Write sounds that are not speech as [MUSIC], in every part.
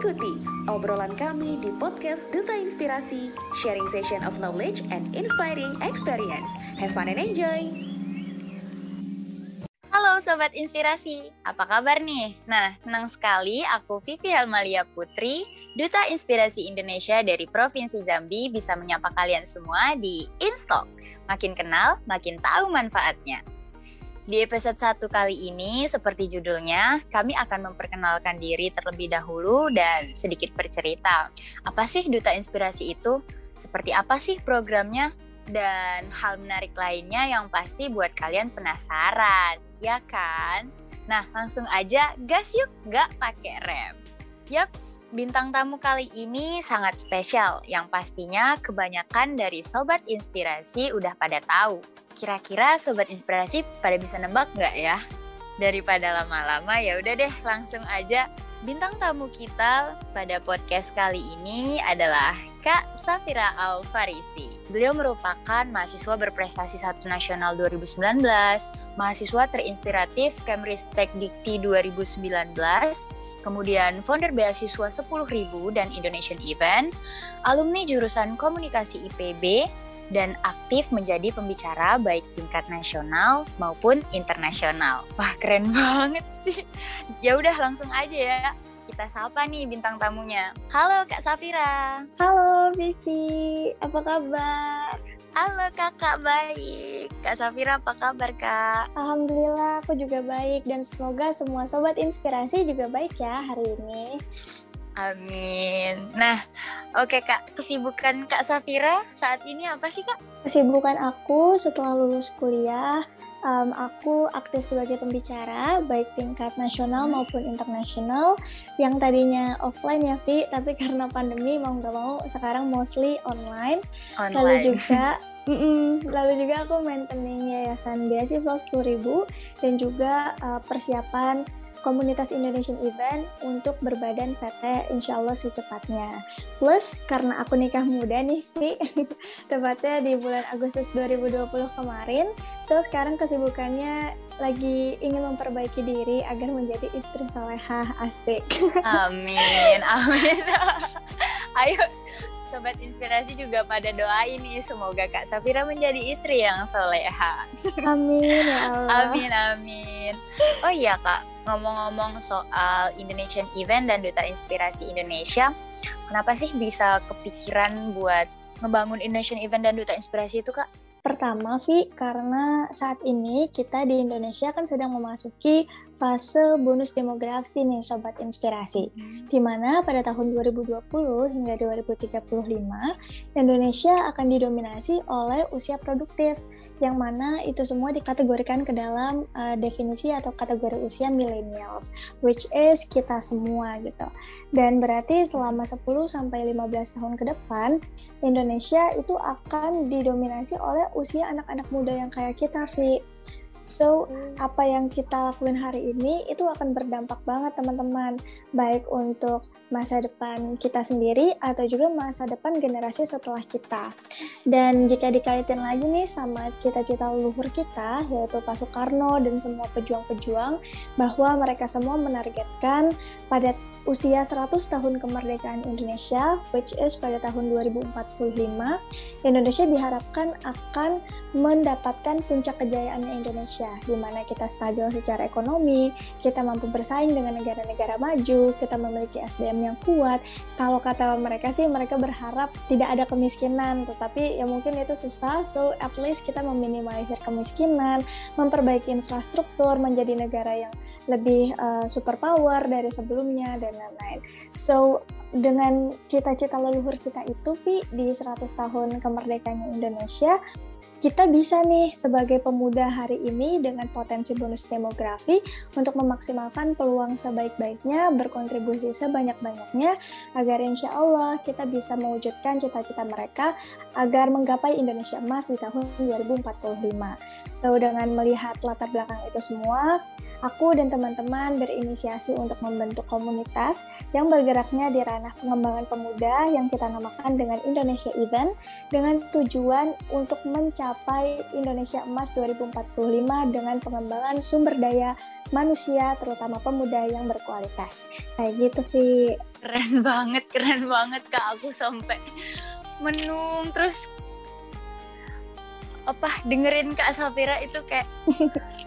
Ikuti obrolan kami di podcast Duta Inspirasi, sharing session of knowledge and inspiring experience. Have fun and enjoy! Halo Sobat Inspirasi, apa kabar nih? Nah, senang sekali aku Vivi Helmalia Putri, Duta Inspirasi Indonesia dari Provinsi Jambi bisa menyapa kalian semua di Instalk. Makin kenal, makin tahu manfaatnya. Di episode 1 kali ini, seperti judulnya, kami akan memperkenalkan diri terlebih dahulu dan sedikit bercerita. Apa sih Duta Inspirasi itu? Seperti apa sih programnya? Dan hal menarik lainnya yang pasti buat kalian penasaran, ya kan? Nah, langsung aja gas yuk, gak pakai rem. Yaps, bintang tamu kali ini sangat spesial yang pastinya kebanyakan dari Sobat Inspirasi udah pada tahu. Kira-kira Sobat Inspirasi pada bisa nebak nggak ya? Daripada lama-lama ya udah deh langsung aja. Bintang tamu kita pada podcast kali ini adalah Kak Safira Al-Farisi. Beliau merupakan mahasiswa berprestasi satu nasional 2019, mahasiswa terinspiratif Cambridge Tech Dikti 2019, kemudian founder beasiswa 10.000 dan Indonesian Event, alumni jurusan komunikasi IPB, dan aktif menjadi pembicara baik tingkat nasional maupun internasional. Wah, keren banget sih. Ya udah langsung aja ya. Kita sapa nih bintang tamunya. Halo Kak Safira. Halo Vivi, apa kabar? Halo kakak baik. Kak Safira apa kabar kak? Alhamdulillah aku juga baik dan semoga semua sobat inspirasi juga baik ya hari ini. Amin. Nah, oke Kak, kesibukan Kak Safira saat ini apa sih Kak? Kesibukan aku setelah lulus kuliah, um, aku aktif sebagai pembicara baik tingkat nasional maupun internasional yang tadinya offline ya Vi, tapi [LAUGHS] karena pandemi mau nggak mau sekarang mostly online. Online. Lalu juga [LAUGHS] Mm-mm. Lalu juga aku maintaining yayasan beasiswa 10.000 dan juga uh, persiapan komunitas Indonesian Event untuk berbadan PT insya Allah secepatnya. Plus karena aku nikah muda nih, nih [LAUGHS] tepatnya di bulan Agustus 2020 kemarin, so sekarang kesibukannya lagi ingin memperbaiki diri agar menjadi istri solehah asik. Amin, amin. [LAUGHS] Ayo Sobat Inspirasi juga pada doain nih semoga Kak Safira menjadi istri yang soleha. Amin ya [LAUGHS] Allah. Amin amin. Oh iya Kak, ngomong-ngomong soal Indonesian Event dan Duta Inspirasi Indonesia, kenapa sih bisa kepikiran buat ngebangun Indonesian Event dan Duta Inspirasi itu Kak? Pertama, Vi, karena saat ini kita di Indonesia kan sedang memasuki fase bonus demografi nih Sobat Inspirasi. Di mana pada tahun 2020 hingga 2035, Indonesia akan didominasi oleh usia produktif, yang mana itu semua dikategorikan ke dalam uh, definisi atau kategori usia millennials, which is kita semua gitu. Dan berarti selama 10 sampai 15 tahun ke depan, Indonesia itu akan didominasi oleh usia anak-anak muda yang kayak kita, Vi. So, apa yang kita lakuin hari ini itu akan berdampak banget teman-teman, baik untuk masa depan kita sendiri atau juga masa depan generasi setelah kita. Dan jika dikaitin lagi nih sama cita-cita leluhur kita, yaitu Pak Soekarno dan semua pejuang-pejuang, bahwa mereka semua menargetkan pada usia 100 tahun kemerdekaan Indonesia, which is pada tahun 2045, Indonesia diharapkan akan mendapatkan puncak kejayaannya Indonesia, di mana kita stabil secara ekonomi, kita mampu bersaing dengan negara-negara maju, kita memiliki SDM yang kuat. Kalau kata mereka sih, mereka berharap tidak ada kemiskinan, tetapi ya mungkin itu susah, so at least kita meminimalisir kemiskinan, memperbaiki infrastruktur, menjadi negara yang lebih uh, superpower dari sebelumnya dan lain-lain. So dengan cita-cita leluhur kita itu, Vi, di 100 tahun kemerdekaan Indonesia, kita bisa nih sebagai pemuda hari ini dengan potensi bonus demografi untuk memaksimalkan peluang sebaik-baiknya, berkontribusi sebanyak-banyaknya, agar insya Allah kita bisa mewujudkan cita-cita mereka agar menggapai Indonesia emas di tahun 2045. So, dengan melihat latar belakang itu semua, aku dan teman-teman berinisiasi untuk membentuk komunitas yang bergeraknya di ranah pengembangan pemuda yang kita namakan dengan Indonesia Event dengan tujuan untuk mencapai Indonesia Emas 2045 dengan pengembangan sumber daya manusia, terutama pemuda yang berkualitas. Kayak gitu, Vi. Keren banget, keren banget Kak. Aku sampai menung terus apa dengerin Kak Safira itu kayak [LAUGHS]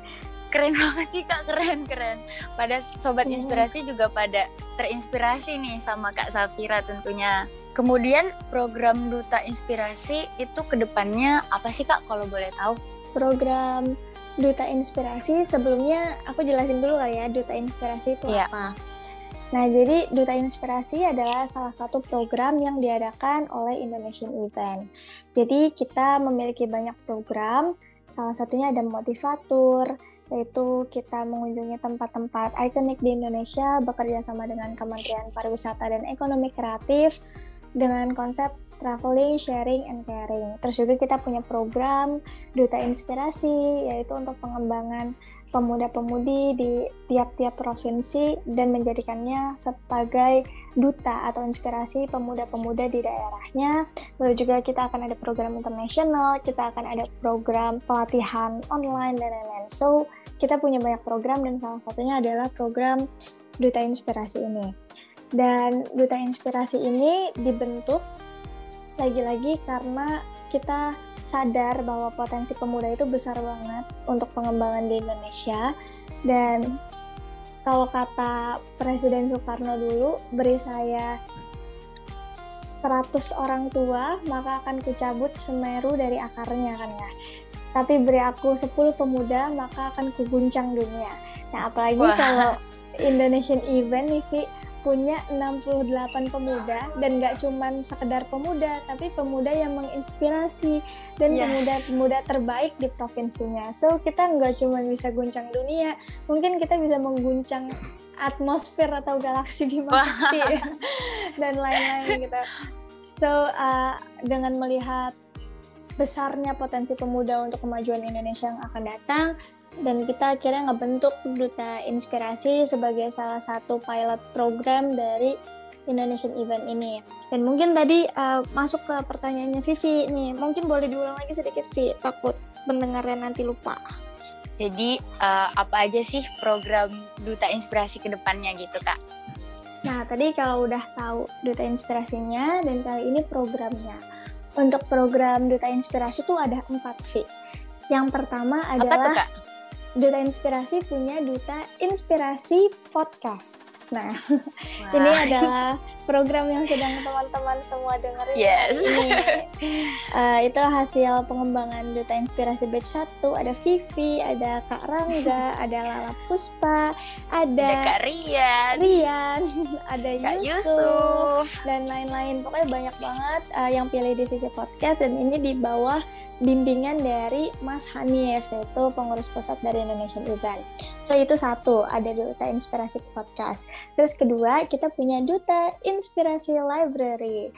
keren banget sih kak keren keren pada sobat iya. inspirasi juga pada terinspirasi nih sama kak Safira tentunya kemudian program duta inspirasi itu ke depannya apa sih kak kalau boleh tahu program duta inspirasi sebelumnya aku jelasin dulu kali ya duta inspirasi itu ya. apa Nah, jadi Duta Inspirasi adalah salah satu program yang diadakan oleh Indonesian Event. Jadi, kita memiliki banyak program, salah satunya ada motivator, yaitu kita mengunjungi tempat-tempat ikonik di Indonesia bekerja sama dengan Kementerian Pariwisata dan Ekonomi Kreatif dengan konsep traveling, sharing, and caring. Terus juga kita punya program Duta Inspirasi, yaitu untuk pengembangan pemuda-pemudi di tiap-tiap provinsi dan menjadikannya sebagai duta atau inspirasi pemuda-pemuda di daerahnya. Lalu juga kita akan ada program internasional, kita akan ada program pelatihan online dan lain-lain. So, kita punya banyak program dan salah satunya adalah program Duta Inspirasi ini. Dan Duta Inspirasi ini dibentuk lagi-lagi karena kita sadar bahwa potensi pemuda itu besar banget untuk pengembangan di Indonesia. Dan kalau kata Presiden Soekarno dulu beri saya 100 orang tua maka akan kucabut Semeru dari akarnya kan ya. Tapi beri aku 10 pemuda maka akan kuguncang dunia. Nah apalagi Wah. kalau Indonesian event nih punya 68 pemuda dan gak cuman sekedar pemuda tapi pemuda yang menginspirasi dan pemuda-pemuda terbaik di provinsinya. So kita nggak cuma bisa guncang dunia mungkin kita bisa mengguncang atmosfer atau galaksi di mati [LAUGHS] [LAUGHS] dan lain-lain gitu. So uh, dengan melihat besarnya potensi pemuda untuk kemajuan Indonesia yang akan datang dan kita akhirnya ngebentuk Duta Inspirasi sebagai salah satu pilot program dari Indonesian Event ini. Dan mungkin tadi uh, masuk ke pertanyaannya Vivi nih, mungkin boleh diulang lagi sedikit Vi, takut pendengarnya nanti lupa. Jadi uh, apa aja sih program Duta Inspirasi ke depannya gitu Kak? Nah tadi kalau udah tahu Duta Inspirasinya dan kali ini programnya. Untuk program Duta Inspirasi tuh ada empat V. Yang pertama adalah... Apa tuh Kak? Duta Inspirasi punya Duta Inspirasi Podcast. Nah, wow. [LAUGHS] ini adalah program yang sedang teman-teman semua dengerin. Yes. Uh, itu hasil pengembangan Duta Inspirasi Batch 1. Ada Vivi, ada Kak Rangga, [LAUGHS] ada Lala Puspa, ada, ada Kak Rian, Rian [LAUGHS] ada Kak Yusuf, Yusuf, dan lain-lain. Pokoknya banyak banget uh, yang pilih divisi podcast dan ini di bawah bimbingan dari Mas Hanif yaitu pengurus pusat dari Indonesian Event. So itu satu, ada Duta Inspirasi Podcast. Terus kedua, kita punya Duta Inspirasi Library.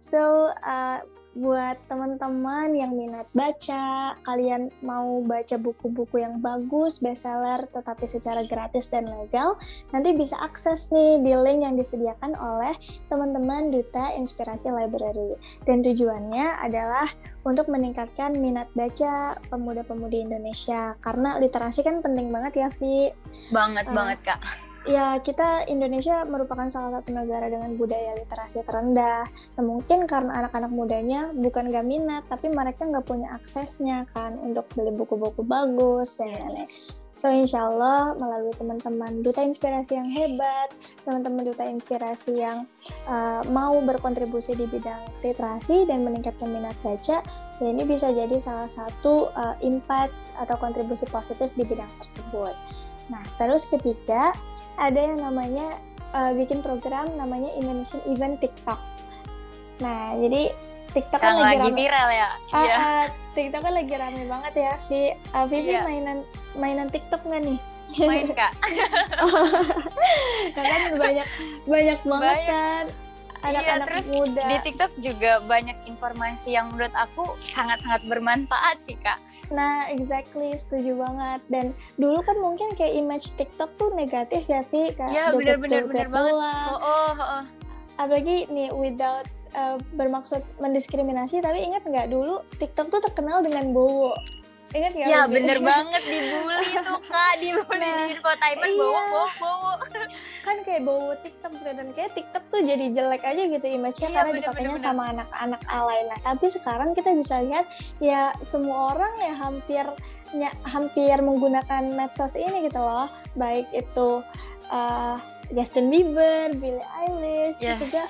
So uh, buat teman-teman yang minat baca, kalian mau baca buku-buku yang bagus, bestseller, tetapi secara gratis dan legal, nanti bisa akses nih di link yang disediakan oleh teman-teman Duta Inspirasi Library. Dan tujuannya adalah untuk meningkatkan minat baca pemuda-pemudi Indonesia, karena literasi kan penting banget ya, Vi. Banget, uh, banget, Kak ya kita Indonesia merupakan salah satu negara dengan budaya literasi terendah. Nah, mungkin karena anak-anak mudanya bukan gak minat, tapi mereka nggak punya aksesnya kan untuk beli buku-buku bagus dan lain-lain. So insya Allah melalui teman-teman Duta Inspirasi yang hebat, teman-teman Duta Inspirasi yang uh, mau berkontribusi di bidang literasi dan meningkatkan minat baca, ya ini bisa jadi salah satu uh, impact atau kontribusi positif di bidang tersebut. Nah, terus ketiga, ada yang namanya uh, bikin program namanya Indonesian Event TikTok. Nah, jadi TikTok kan lagi, lagi viral ya. Uh, iya. Uh, TikTok kan lagi rame banget ya. Vi, uh, Vivi iya. mainan mainan TikTok nggak nih? Main kak. [LAUGHS] kan banyak banyak banget banyak. kan anak-anak iya, terus muda. Di TikTok juga banyak informasi yang menurut aku sangat-sangat bermanfaat sih kak. Nah, exactly, setuju banget. Dan dulu kan mungkin kayak image TikTok tuh negatif ya, Vi. Iya, benar-benar benar banget. Oh, oh, oh. Apalagi nih, without uh, bermaksud mendiskriminasi tapi ingat nggak dulu TikTok tuh terkenal dengan bowo Ingat gak? Ya bener [LAUGHS] banget dibully tuh kak Dibully nah, di infotainment iya. bawa bawa bawa Kan kayak bawa TikTok gitu Dan kayak TikTok tuh jadi jelek aja gitu image-nya iya, Karena dipakainya sama anak-anak alay Nah tapi sekarang kita bisa lihat Ya semua orang ya hampir ya, Hampir menggunakan medsos ini gitu loh Baik itu uh, Justin Bieber, Billie Eilish yes. juga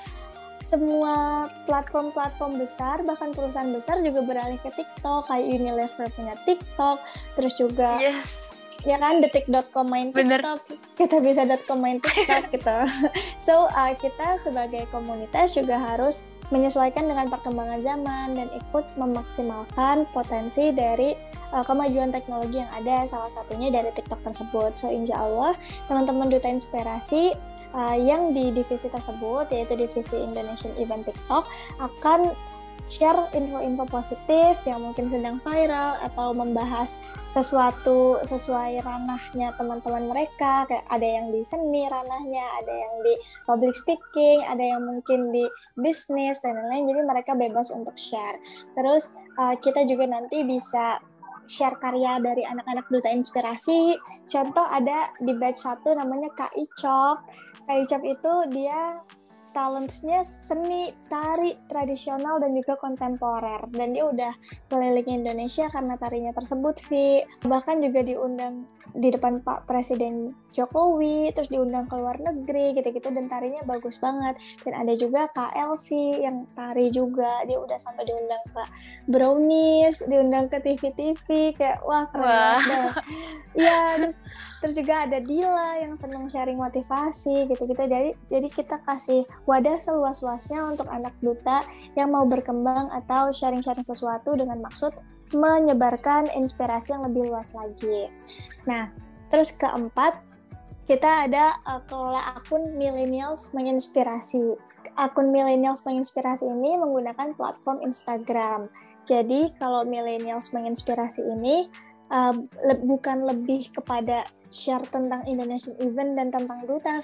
semua platform-platform besar bahkan perusahaan besar juga beralih ke TikTok. Kayak Unilever punya TikTok terus juga yes. ya kan detik.com main TikTok. Kita bisa .com main TikTok gitu. [LAUGHS] So uh, kita sebagai komunitas juga harus menyesuaikan dengan perkembangan zaman dan ikut memaksimalkan potensi dari uh, kemajuan teknologi yang ada salah satunya dari TikTok tersebut. So insya Allah teman-teman duta inspirasi uh, yang di divisi tersebut yaitu divisi Indonesian Event TikTok akan share info-info positif yang mungkin sedang viral atau membahas sesuatu sesuai ranahnya teman-teman mereka. Kayak ada yang di seni ranahnya ada yang di public speaking ada yang mungkin di bisnis dan lain-lain. Jadi mereka bebas untuk share. Terus uh, kita juga nanti bisa share karya dari anak-anak duta inspirasi. Contoh ada di batch satu namanya Kak Icok. Kak Icok itu dia talentsnya seni, tari tradisional dan juga kontemporer. Dan dia udah keliling Indonesia karena tarinya tersebut, Vi. Bahkan juga diundang di depan Pak Presiden Jokowi, terus diundang ke luar negeri gitu-gitu dan tarinya bagus banget. Dan ada juga KLC yang tari juga, dia udah sampai diundang ke Brownies, diundang ke TV-TV kayak wah keren wah. banget. [LAUGHS] Iya, terus terus juga ada Dila yang senang sharing motivasi gitu-gitu jadi jadi kita kasih wadah seluas-luasnya untuk anak duta yang mau berkembang atau sharing-sharing sesuatu dengan maksud menyebarkan inspirasi yang lebih luas lagi nah terus keempat kita ada uh, kelola akun millennials menginspirasi akun millennials menginspirasi ini menggunakan platform Instagram jadi kalau millennials menginspirasi ini uh, le bukan lebih kepada share tentang Indonesian event dan tentang duta.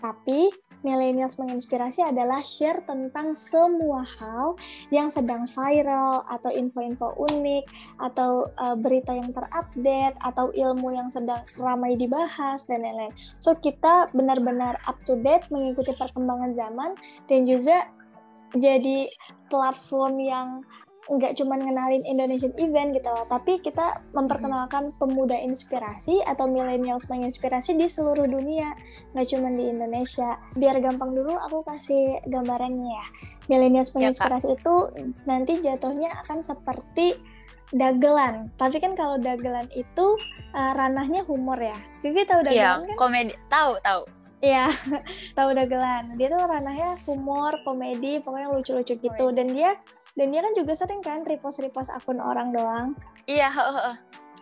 Tapi Millennials menginspirasi adalah share tentang semua hal yang sedang viral atau info-info unik atau uh, berita yang terupdate atau ilmu yang sedang ramai dibahas dan lain-lain. So kita benar-benar up to date mengikuti perkembangan zaman dan juga jadi platform yang nggak cuma ngenalin Indonesian event gitu loh, tapi kita memperkenalkan pemuda inspirasi atau millennials menginspirasi di seluruh dunia, nggak cuma di Indonesia. Biar gampang dulu aku kasih gambarannya ya. Millennials ya, menginspirasi ya, itu nanti jatuhnya akan seperti dagelan. Tapi kan kalau dagelan itu uh, ranahnya humor ya. Kiki tahu dagelan ya, kan? komedi. Tahu, tahu. Iya, [LAUGHS] tahu dagelan. Dia tuh ranahnya humor, komedi, pokoknya lucu-lucu gitu. Dan dia dan dia kan juga sering kan repost-repost akun orang doang. Iya.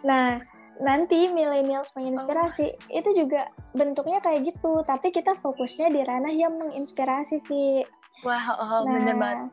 Nah, nanti millennials menginspirasi oh. itu juga bentuknya kayak gitu, tapi kita fokusnya di ranah yang menginspirasi, Vi. Wah, oh, nah, bener banget.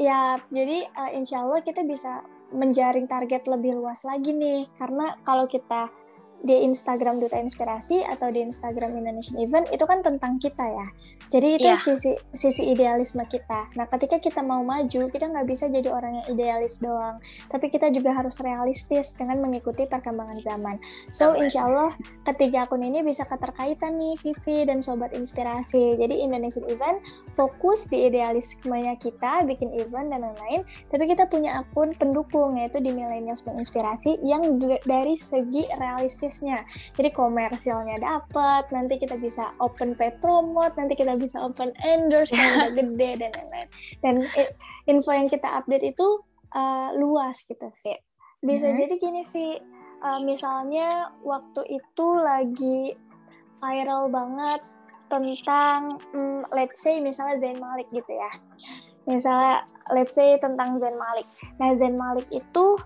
Ya, jadi uh, insya Allah kita bisa menjaring target lebih luas lagi nih, karena kalau kita di Instagram Duta Inspirasi atau di Instagram Indonesian Event itu kan tentang kita ya. Jadi itu yeah. sisi sisi idealisme kita. Nah, ketika kita mau maju, kita nggak bisa jadi orang yang idealis doang, tapi kita juga harus realistis dengan mengikuti perkembangan zaman. So, insya Allah ketiga akun ini bisa keterkaitan nih Vivi dan sobat inspirasi. Jadi Indonesian Event fokus di idealismenya kita, bikin event dan lain-lain, tapi kita punya akun pendukung yaitu di Millennials Menginspirasi yang dari segi realistisnya. Jadi komersialnya dapat, nanti kita bisa open pay promote, nanti kita bisa open endorse yang udah [LAUGHS] gede dan lain-lain. Dan info yang kita update itu uh, luas gitu sih bisa mm -hmm. jadi gini sih uh, misalnya waktu itu lagi viral banget tentang um, let's say misalnya Zain Malik gitu ya. Misalnya let's say tentang Zain Malik. Nah Zain Malik itu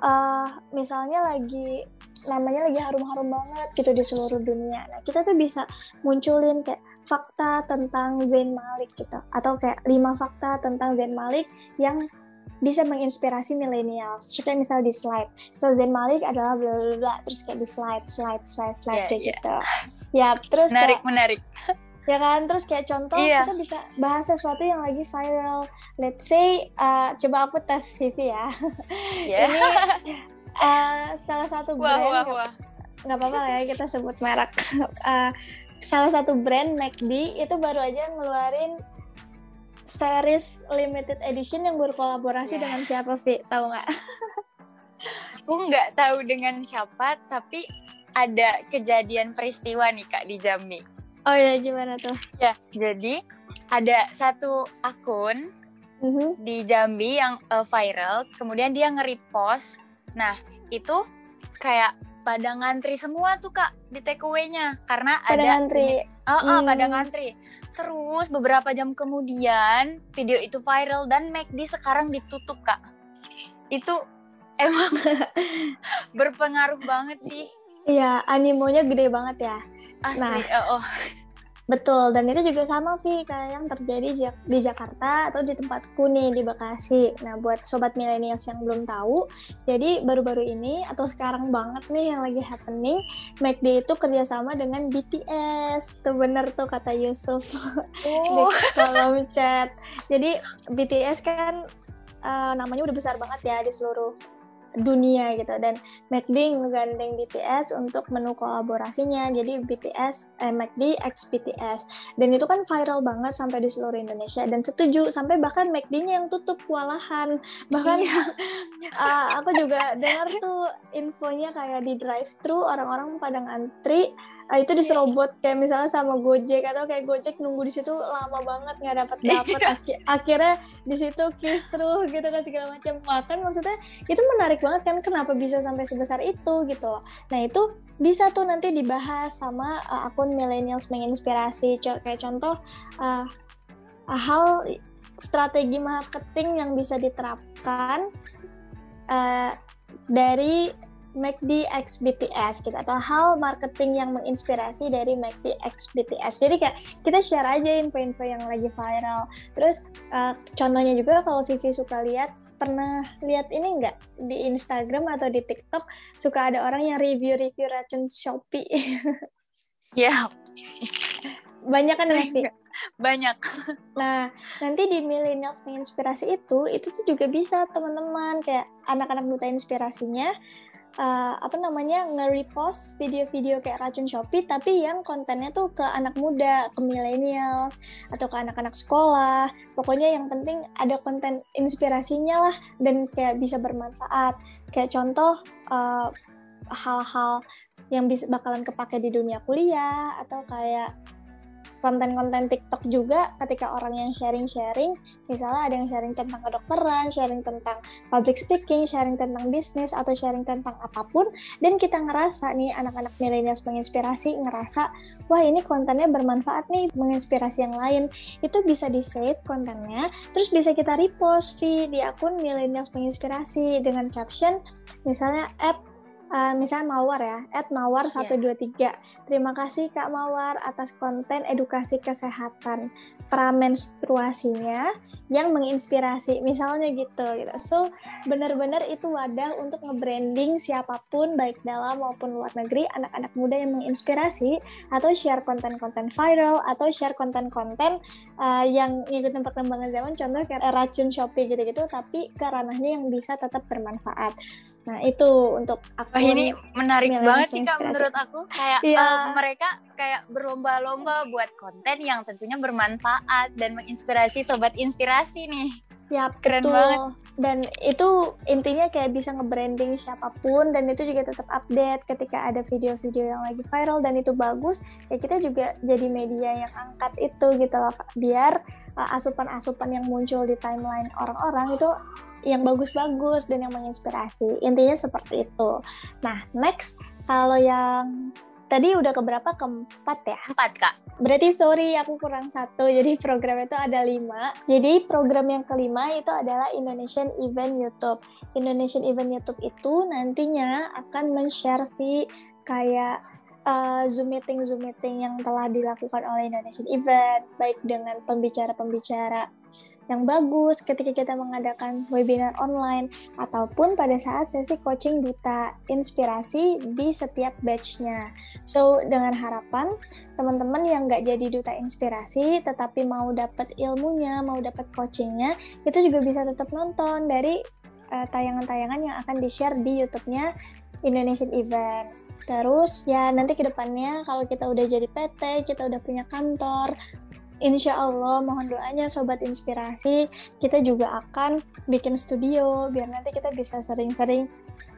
uh, misalnya lagi namanya lagi harum-harum banget gitu di seluruh dunia. Nah, kita tuh bisa munculin kayak fakta tentang Zain Malik gitu atau kayak lima fakta tentang Zain Malik yang bisa menginspirasi milenial. Kayak misalnya di slide, so Zain Malik adalah bla bla bla terus kayak di slide, slide, slide, slide yeah, kayak yeah. gitu. Ya, terus menarik, kayak, menarik. [LAUGHS] ya kan terus kayak contoh Iya. kita bisa bahas sesuatu yang lagi viral let's say uh, coba aku tes Vivi ya Ya. [LAUGHS] ini uh, salah satu Wah, brand wah, nggak- wah. nggak apa-apa lah ya kita sebut merek Uh, salah satu brand McD itu baru aja ngeluarin series limited edition yang berkolaborasi Yes. dengan siapa Vi tahu nggak [LAUGHS] Aku nggak tahu dengan siapa, tapi ada kejadian peristiwa nih kak di Jambi. oh ya gimana tuh Ya, jadi ada satu akun Mhm. di Jambi yang uh, viral, kemudian dia nge-repost. Nah, itu kayak pada ngantri semua tuh kak di takeaway-nya karena pada ada ngantri Oh, oh, Hmm. pada ngantri. Terus beberapa jam kemudian video itu viral dan McD sekarang ditutup kak. Itu emang [LAUGHS] berpengaruh banget sih Iya, animonya gede banget ya. asli. Nah. Oh, oh. Betul, dan itu juga sama Vi kayak yang terjadi Ja- di Jakarta atau di tempatku nih di Bekasi. Nah, buat sobat milenials yang belum tahu, jadi baru-baru ini atau sekarang banget nih yang lagi happening, McD itu kerjasama dengan BTS. Tuh bener tuh kata Yusuf [LAUGHS] di Oh. kolom chat. Jadi BTS kan eh, namanya udah besar banget ya di seluruh dunia gitu. Dan McD menggandeng BTS untuk menu kolaborasinya. Jadi BTS eh, McD X BTS dan itu kan viral banget sampai di seluruh Indonesia. Dan setuju sampai bahkan McD-nya yang tutup kewalahan. Bahkan eh, [LAUGHS] aku juga dengar tuh infonya kayak di drive thru orang-orang pada ngantri eh, itu diserobot kayak misalnya sama Gojek atau kayak Gojek nunggu di situ lama banget nggak dapat dapat Aki- akhirnya di situ kisruh gitu kan segala macam. Makan maksudnya itu menarik banget kan kenapa bisa sampai sebesar itu gitu loh. Nah itu bisa tuh nanti dibahas sama uh, akun millennials menginspirasi Co- kayak contoh uh, hal strategi marketing yang bisa diterapkan uh, dari McD X BTS gitu atau hal marketing yang menginspirasi dari McD X BTS. Jadi kayak kita share aja info-info yang lagi viral. Terus uh, contohnya juga kalau Vivi suka lihat pernah lihat ini enggak di Instagram atau di TikTok suka ada orang yang review-review racun Shopee. [LAUGHS] Ya, Banyak kan Vi? banyak. [LAUGHS] Nah, nanti di Millennials Menginspirasi itu, itu tuh juga bisa teman-teman kayak anak-anak duta inspirasinya uh, apa namanya nge-repost video-video kayak racun Shopee tapi yang kontennya tuh ke anak muda, ke millennials atau ke anak-anak sekolah. Pokoknya yang penting ada konten inspirasinya lah dan kayak bisa bermanfaat. Kayak contoh uh, hal-hal yang bisa bakalan kepake di dunia kuliah atau kayak konten-konten TikTok juga ketika orang yang sharing-sharing, misalnya ada yang sharing tentang kedokteran, sharing tentang public speaking, sharing tentang bisnis, atau sharing tentang apa pun, dan kita ngerasa nih anak-anak milenials menginspirasi, ngerasa, wah ini kontennya bermanfaat nih, menginspirasi yang lain, itu bisa di-save kontennya, terus bisa kita repost di, di akun milenials menginspirasi dengan caption, misalnya at Uh, misalnya Mawar ya, at Mawar 123. Terima kasih Kak Mawar atas konten edukasi kesehatan pramenstruasinya yang menginspirasi, misalnya gitu. gitu. So, benar-benar itu wadah untuk nge-branding siapa pun, baik dalam maupun luar negeri, anak-anak muda yang menginspirasi, atau share konten-konten viral, atau share konten-konten uh, yang ngikutin perkembangan zaman, contoh kayak racun Shopee gitu-gitu, tapi ke ranahnya yang bisa tetap bermanfaat. Nah, itu untuk aku. Wah ini menarik banget sih kak menurut aku. Kayak Iya. eh, mereka kayak berlomba-lomba buat konten yang tentunya bermanfaat dan menginspirasi sobat inspirasi nih. Ya, Keren betul. banget. Dan itu intinya kayak bisa nge-branding siapa pun dan itu juga tetap update ketika ada video-video yang lagi viral dan itu bagus, ya kita juga jadi media yang angkat itu gitu loh, biar uh, asupan-asupan yang muncul di timeline orang-orang itu yang bagus-bagus dan yang menginspirasi. Intinya seperti itu. Nah, next kalau yang tadi udah keberapa keempat ya? Empat kak. Berarti sorry aku kurang satu, jadi program itu ada lima. Jadi program yang kelima itu adalah Indonesian Event YouTube. Indonesian Event YouTube itu nantinya akan men-share kayak uh, Zoom meeting Zoom meeting yang telah dilakukan oleh Indonesian Event, baik dengan pembicara-pembicara yang bagus ketika kita mengadakan webinar online ataupun pada saat sesi coaching duta inspirasi di setiap batch-nya. So, dengan harapan teman-teman yang nggak jadi duta inspirasi, tetapi mau dapat ilmunya, mau dapat coachingnya, itu juga bisa tetap nonton dari uh, tayangan-tayangan yang akan di-share di YouTube-nya Indonesian Event. Terus ya nanti ke depannya kalau kita udah jadi PT, kita udah punya kantor, insya Allah mohon doanya sobat inspirasi. Kita juga akan bikin studio biar nanti kita bisa sering-sering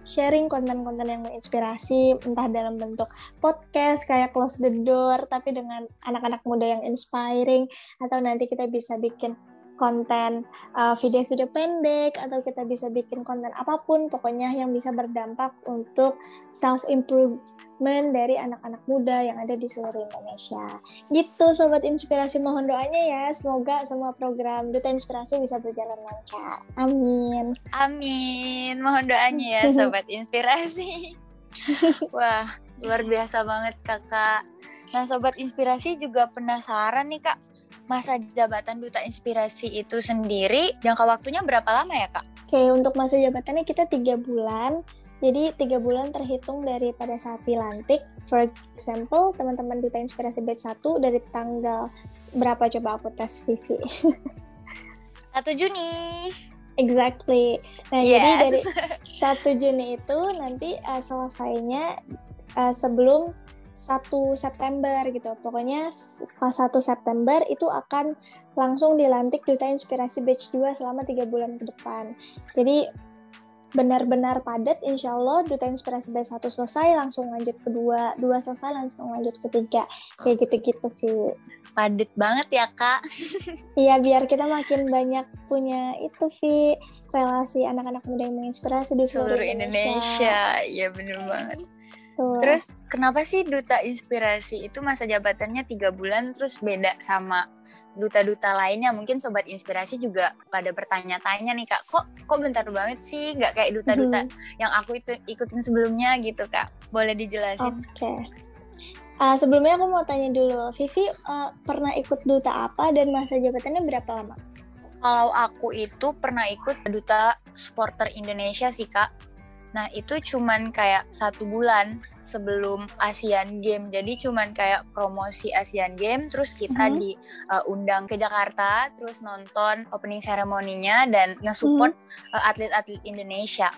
sharing konten-konten yang menginspirasi entah dalam bentuk podcast kayak close the door tapi dengan anak-anak muda yang inspiring atau nanti kita bisa bikin konten uh, video-video pendek atau kita bisa bikin konten apa pun pokoknya yang bisa berdampak untuk self improvement dari anak-anak muda yang ada di seluruh Indonesia. Gitu sobat inspirasi mohon doanya ya semoga semua program Duta Inspirasi bisa berjalan lancar. Amin. Amin. Mohon doanya ya [LAUGHS] sobat inspirasi. [LAUGHS] Wah, luar biasa banget Kakak. Nah, sobat inspirasi juga penasaran nih Kak masa jabatan duta inspirasi itu sendiri jangka waktunya berapa lama ya kak? Oke untuk masa jabatannya kita tiga bulan. Jadi tiga bulan terhitung dari pada saat dilantik. For example, teman-teman Duta Inspirasi Batch 1 dari tanggal berapa coba aku tes Vivi? [LAUGHS] 1 Juni. Exactly. Nah, yes. jadi dari [LAUGHS] 1 Juni itu nanti uh, selesainya uh, sebelum 1 September gitu. Pokoknya pas 1 September itu akan langsung dilantik Duta Inspirasi Batch 2 selama 3 bulan ke depan. Jadi benar-benar padat insya Allah Duta Inspirasi Batch 1 selesai langsung lanjut ke 2, 2 selesai langsung lanjut ke 3. Kayak gitu-gitu sih. Padat banget ya kak. [LAUGHS] Iya biar kita makin banyak punya itu sih relasi anak-anak muda yang menginspirasi di seluruh, seluruh Indonesia. Iya bener banget. Betul. Terus kenapa sih duta inspirasi itu masa jabatannya tiga bulan terus beda sama duta-duta lainnya? Mungkin sobat inspirasi juga pada bertanya-tanya nih kak, kok kok bentar banget sih nggak kayak duta-duta hmm. yang aku itu ikutin sebelumnya gitu kak? Boleh dijelasin? Oke. Okay. Uh, sebelumnya aku mau tanya dulu, Vivi uh, pernah ikut duta apa dan masa jabatannya berapa lama? Kalau aku itu pernah ikut duta supporter Indonesia sih kak Nah itu cuman kayak satu bulan sebelum Asian Game. Jadi cuman kayak promosi Asian Game. Terus kita mm -hmm. diundang uh, ke Jakarta. Terus nonton opening ceremoninya dan nge-support mm -hmm. uh, atlet-atlet Indonesia.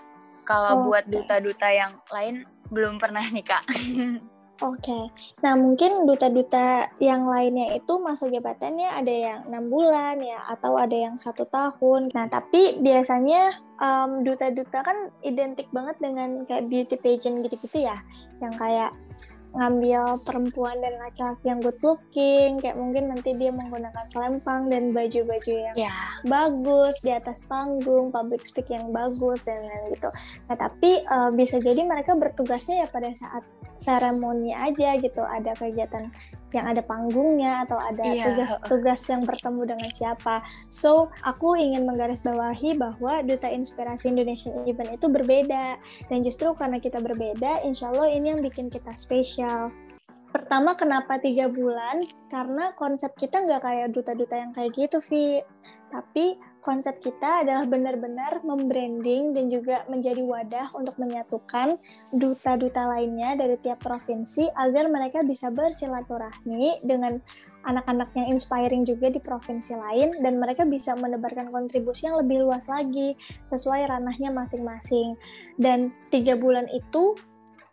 Kalau oh, buat duta-duta yang lain belum pernah nih kak. [LAUGHS] Oke, okay. nah mungkin duta-duta yang lainnya itu masa jabatannya ada yang enam bulan ya, atau ada yang satu tahun. Nah tapi biasanya um, duta-duta kan identik banget dengan kayak beauty pageant gitu-gitu ya, yang kayak ngambil perempuan dan laki-laki yang good looking, kayak mungkin nanti dia menggunakan selempang dan baju-baju yang yeah. bagus di atas panggung, public speak yang bagus dan lain gitu. Nah tapi uh, bisa jadi mereka bertugasnya ya pada saat seremoni aja gitu ada kegiatan yang ada panggungnya atau ada iya. tugas-tugas yeah. yang bertemu dengan siapa. So, aku ingin menggarisbawahi bahwa Duta Inspirasi Indonesia Event itu berbeda. Dan justru karena kita berbeda, insya Allah ini yang bikin kita spesial. Pertama, kenapa tiga bulan? Karena konsep kita nggak kayak duta-duta yang kayak gitu, Vi. Tapi konsep kita adalah benar-benar membranding dan juga menjadi wadah untuk menyatukan duta-duta lainnya dari tiap provinsi agar mereka bisa bersilaturahmi dengan anak-anak yang inspiring juga di provinsi lain dan mereka bisa menebarkan kontribusi yang lebih luas lagi sesuai ranahnya masing-masing. Dan tiga bulan itu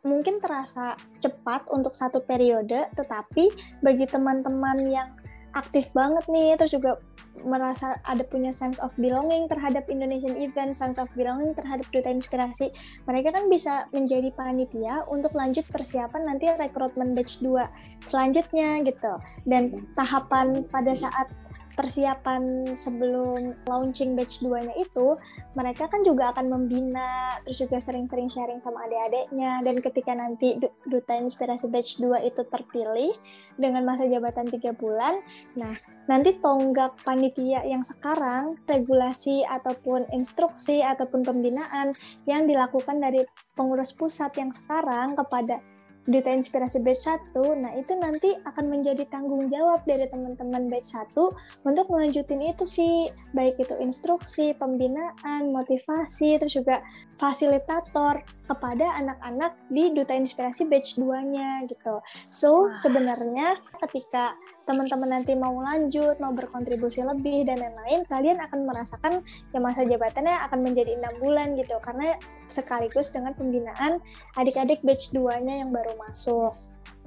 mungkin terasa cepat untuk satu periode, tetapi bagi teman-teman yang aktif banget nih, terus juga merasa ada punya sense of belonging terhadap Indonesian event, sense of belonging terhadap duta inspirasi, mereka kan bisa menjadi panitia untuk lanjut persiapan nanti rekrutmen batch 2 selanjutnya gitu. Dan tahapan pada saat persiapan sebelum launching batch 2-nya itu, mereka kan juga akan membina, terus juga sering-sering sharing sama adik-adiknya, dan ketika nanti Duta Inspirasi Batch 2 itu terpilih dengan masa jabatan 3 bulan, nah nanti tonggak panitia yang sekarang, regulasi ataupun instruksi ataupun pembinaan yang dilakukan dari pengurus pusat yang sekarang kepada Duta Inspirasi Batch 1, nah itu nanti akan menjadi tanggung jawab dari teman-teman Batch 1 untuk melanjutin itu, Vi. Baik itu instruksi, pembinaan, motivasi, terus juga fasilitator kepada anak-anak di Duta Inspirasi Batch 2-nya gitu. So, sebenarnya ketika teman-teman nanti mau lanjut, mau berkontribusi lebih dan lain-lain, kalian akan merasakan ya masa jabatannya akan menjadi enam bulan gitu karena sekaligus dengan pembinaan adik-adik batch 2-nya yang baru masuk.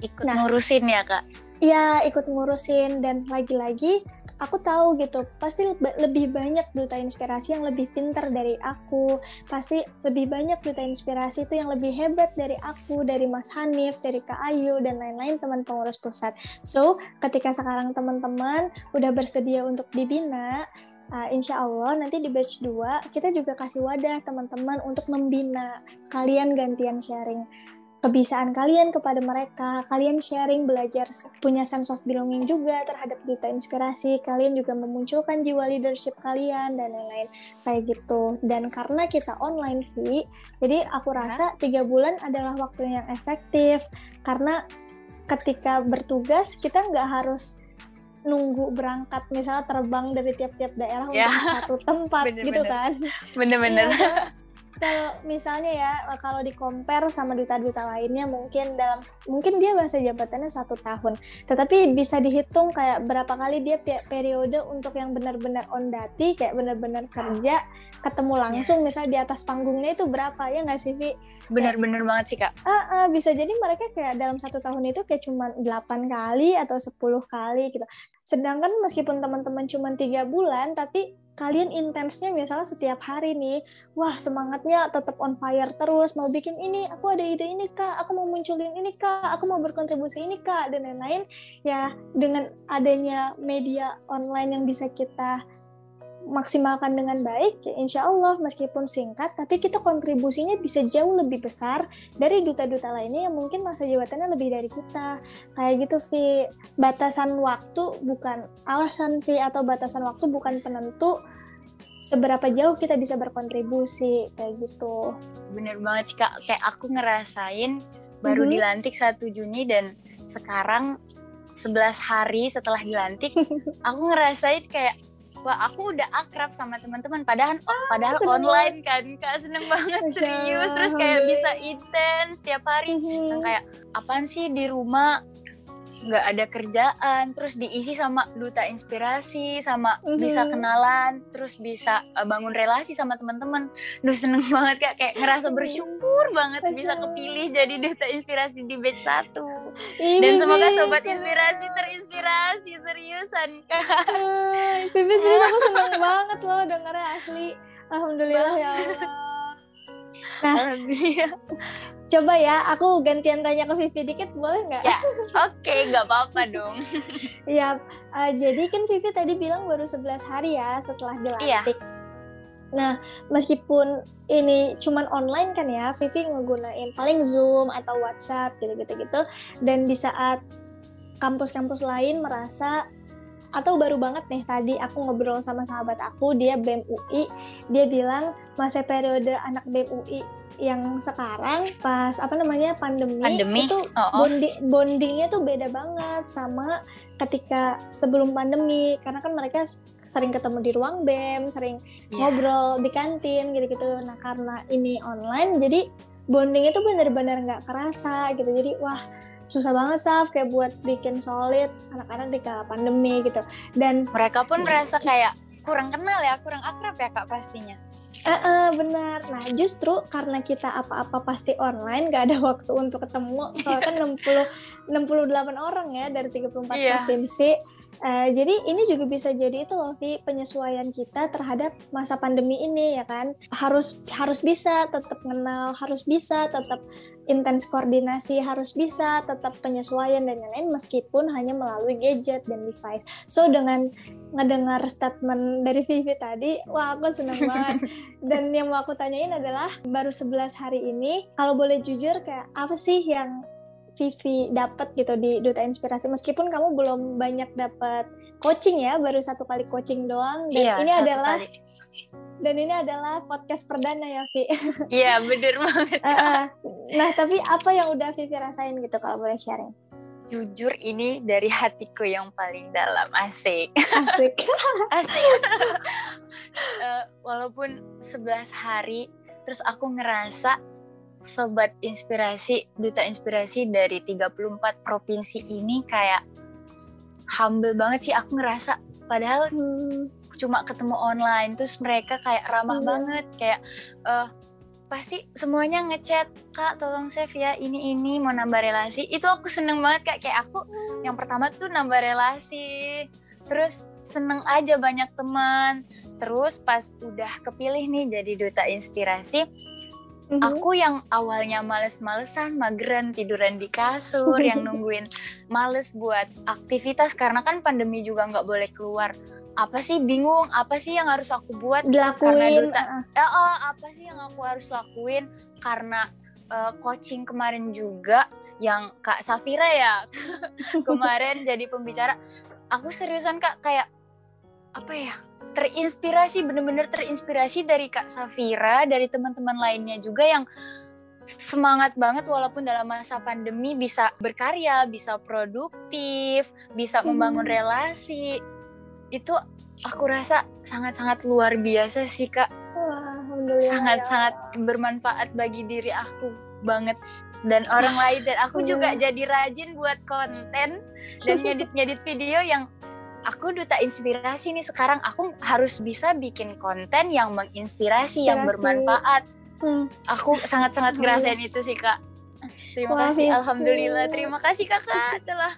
Ikut nah, ngurusin ya kak? Iya, ikut ngurusin. Dan lagi-lagi aku tahu gitu pasti lebih banyak duta inspirasi yang lebih pintar dari aku. Pasti lebih banyak duta inspirasi itu yang lebih hebat dari aku dari Mas Hanif dari Kak Ayu dan lain-lain teman pengurus pusat. So ketika sekarang teman-teman udah bersedia untuk dibina uh, insya Allah nanti di batch 2 kita juga kasih wadah teman-teman untuk membina. Kalian gantian sharing kebiasaan kalian kepada mereka, kalian sharing, belajar, punya sense of belonging juga terhadap duta inspirasi, kalian juga memunculkan jiwa leadership kalian dan lain-lain. Kayak gitu. Dan karena kita online Vi, jadi aku rasa tiga bulan adalah waktu yang efektif. Karena ketika bertugas kita nggak harus nunggu berangkat misalnya terbang dari tiap-tiap daerah ya. untuk satu tempat [LAUGHS] bener, gitu bener. kan. Bener-bener kalau misalnya ya kalau di compare sama duta-duta lainnya mungkin dalam mungkin dia masa jabatannya satu tahun tetapi bisa dihitung kayak berapa kali dia periode untuk yang benar-benar on dati kayak benar-benar kerja ketemu langsung yes. misalnya di atas panggungnya itu berapa ya nggak sih Vi? Bener-bener banget sih kak. Uh, uh, bisa jadi mereka kayak dalam satu tahun itu kayak cuma 8 kali atau 10 kali gitu. Sedangkan meskipun teman-teman cuma tiga bulan tapi kalian intensnya misalnya setiap hari nih, wah semangatnya tetap on fire terus, mau bikin ini, aku ada ide ini kak, aku mau munculin ini kak, aku mau berkontribusi ini kak, dan lain-lain. Ya dengan adanya media online yang bisa kita maksimalkan dengan baik, ya insya Allah meskipun singkat, tapi kita kontribusinya bisa jauh lebih besar dari duta-duta lainnya yang mungkin masa jabatannya lebih dari kita. Kayak gitu, Vi. Batasan waktu bukan alasan sih, atau batasan waktu bukan penentu seberapa jauh kita bisa berkontribusi, kayak gitu. Bener banget sih, Kak. Kayak aku ngerasain baru mm -hmm. dilantik 1 Juni dan sekarang 11 hari setelah dilantik, [LAUGHS] aku ngerasain kayak wah aku udah akrab sama teman-teman padahal oh, padahal online kan kak. Seneng banget serius. Terus kayak bisa intens setiap hari. Nah, kayak apaan sih di rumah nggak ada kerjaan terus diisi sama duta inspirasi sama mm-hmm. bisa kenalan terus bisa uh, bangun relasi sama teman-teman. Duh seneng banget kak. Kayak ngerasa bersyukur banget bisa kepilih jadi duta inspirasi di batch satu. Dan semoga sobat inspirasi terinspirasi seriusan kak. Bibi serius aku seneng [LAUGHS] banget loh dengarnya asli. Alhamdulillah ya Allah. Nah Coba ya, aku gantian tanya ke Vivi dikit, boleh nggak? Ya, oke, okay, nggak apa-apa dong. [LAUGHS] Iya, uh, jadi kan Vivi tadi bilang baru 11 hari ya setelah dilantik. Iya. Nah, meskipun ini cuman online kan ya, Vivi ngegunain paling Zoom atau WhatsApp gitu-gitu gitu. Dan di saat kampus-kampus lain merasa atau baru banget nih tadi aku ngobrol sama sahabat aku dia BEM UI dia bilang masa periode anak BEM UI yang sekarang pas apa namanya pandemi, pandemi? itu oh, oh. bonding bondingnya tuh beda banget sama ketika sebelum pandemi karena kan mereka sering ketemu di ruang bem sering yeah. ngobrol di kantin gitu-gitu nah karena ini online jadi bondingnya tuh benar-benar nggak kerasa gitu jadi wah susah banget Saf kayak buat bikin solid anak-anak di kala pandemi gitu dan mereka pun merasa kayak kurang kenal ya, kurang akrab ya kak pastinya. Eh, uh, benar. Nah justru karena kita apa-apa pasti online, gak ada [LAUGHS] waktu untuk ketemu. Soalnya kan 60 68 orang ya dari 34 yeah. provinsi. Uh, jadi ini juga bisa jadi itu loh Vi, penyesuaian kita terhadap masa pandemi ini ya kan? Harus harus bisa tetap kenal harus bisa tetap intens koordinasi harus bisa tetap penyesuaian dan lain-lain meskipun hanya melalui gadget dan device. So dengan ngedengar statement dari Vivi tadi wah aku senang banget. [LAUGHS] Dan yang mau aku tanyain adalah baru 11 hari ini kalau boleh jujur kayak apa sih yang Vivi dapat gitu di Duta Inspirasi meskipun kamu belum banyak dapat coaching ya baru satu kali coaching doang dan iya, ini adalah kali. Dan ini adalah podcast perdana ya, Vi. Iya, bener banget. Uh, [LAUGHS] nah, tapi apa yang udah Vivi rasain gitu kalau boleh sharing? Jujur ini dari hatiku yang paling dalam, asik. Asik. [LAUGHS] asik. uh, [LAUGHS] walaupun 11 hari, terus aku ngerasa sobat inspirasi, duta inspirasi dari 34 provinsi ini kayak humble banget sih aku ngerasa padahal hmm, cuma ketemu online terus mereka kayak ramah hmm. banget kayak uh, pasti semuanya ngechat kak tolong save ya ini ini mau nambah relasi itu aku seneng banget kak kayak aku hmm. yang pertama tuh nambah relasi terus seneng aja banyak teman terus pas udah kepilih nih jadi duta inspirasi Mm-hmm. Aku yang awalnya males-malesan, mageran, tiduran di kasur, yang [LAUGHS] nungguin males buat aktivitas karena kan pandemi juga nggak boleh keluar. Apa sih bingung? Apa sih yang harus aku buat? Dilakuin. Karena duta, uh. eh, oh, apa sih yang aku harus lakuin? Karena uh, coaching kemarin juga yang Kak Safira ya [LAUGHS] kemarin jadi pembicara. Aku seriusan Kak kayak apa ya? Terinspirasi bener-bener terinspirasi dari Kak Safira dari teman-teman lainnya juga yang semangat banget walaupun dalam masa pandemi bisa berkarya, bisa produktif, bisa hmm. membangun relasi. Itu aku rasa sangat-sangat luar biasa sih Kak. Sangat-sangat bermanfaat bagi diri aku banget dan orang lain dan aku juga jadi rajin buat konten dan ngedit-ngedit video yang aku duta inspirasi nih. Sekarang aku harus bisa bikin konten yang menginspirasi Inspirasi. yang bermanfaat. Hmm. aku sangat-sangat ngerasain itu sih kak. Terima Wah, kasih. itu. alhamdulillah. Terima kasih kakak telah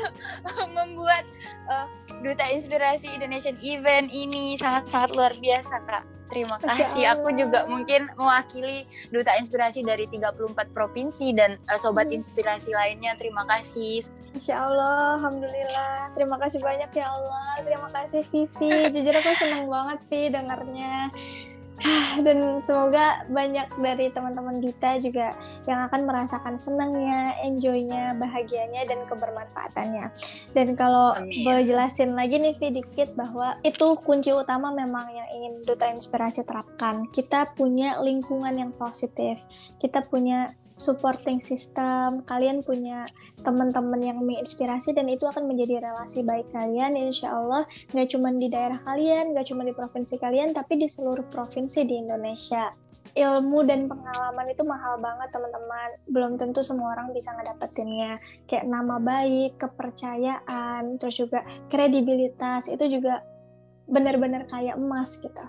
[LAUGHS] membuat uh, duta inspirasi Indonesian event ini sangat-sangat luar biasa kak Terima kasih. Aku juga mungkin mewakili duta inspirasi dari 34 provinsi dan uh, sobat hmm. inspirasi lainnya. Terima kasih. Insya Allah, Alhamdulillah. Terima kasih banyak ya Allah. Terima kasih Vivi. Jujur aku seneng banget Vi dengarnya. Dan semoga banyak dari teman-teman kita juga yang akan merasakan senangnya, enjoynya, bahagianya dan kebermanfaatannya. Dan kalau Amin. boleh jelasin lagi nih Vi dikit bahwa itu kunci utama memang yang ingin Duta Inspirasi terapkan. Kita punya lingkungan yang positif, kita punya supporting system, kalian punya teman-teman yang menginspirasi dan itu akan menjadi relasi baik kalian insya Allah nggak cuma di daerah kalian, nggak cuma di provinsi kalian, tapi di seluruh provinsi di Indonesia. Ilmu dan pengalaman itu mahal banget teman-teman. Belum tentu semua orang bisa ngedapetinnya. Kayak nama baik, kepercayaan, terus juga kredibilitas itu juga benar-benar kayak emas gitu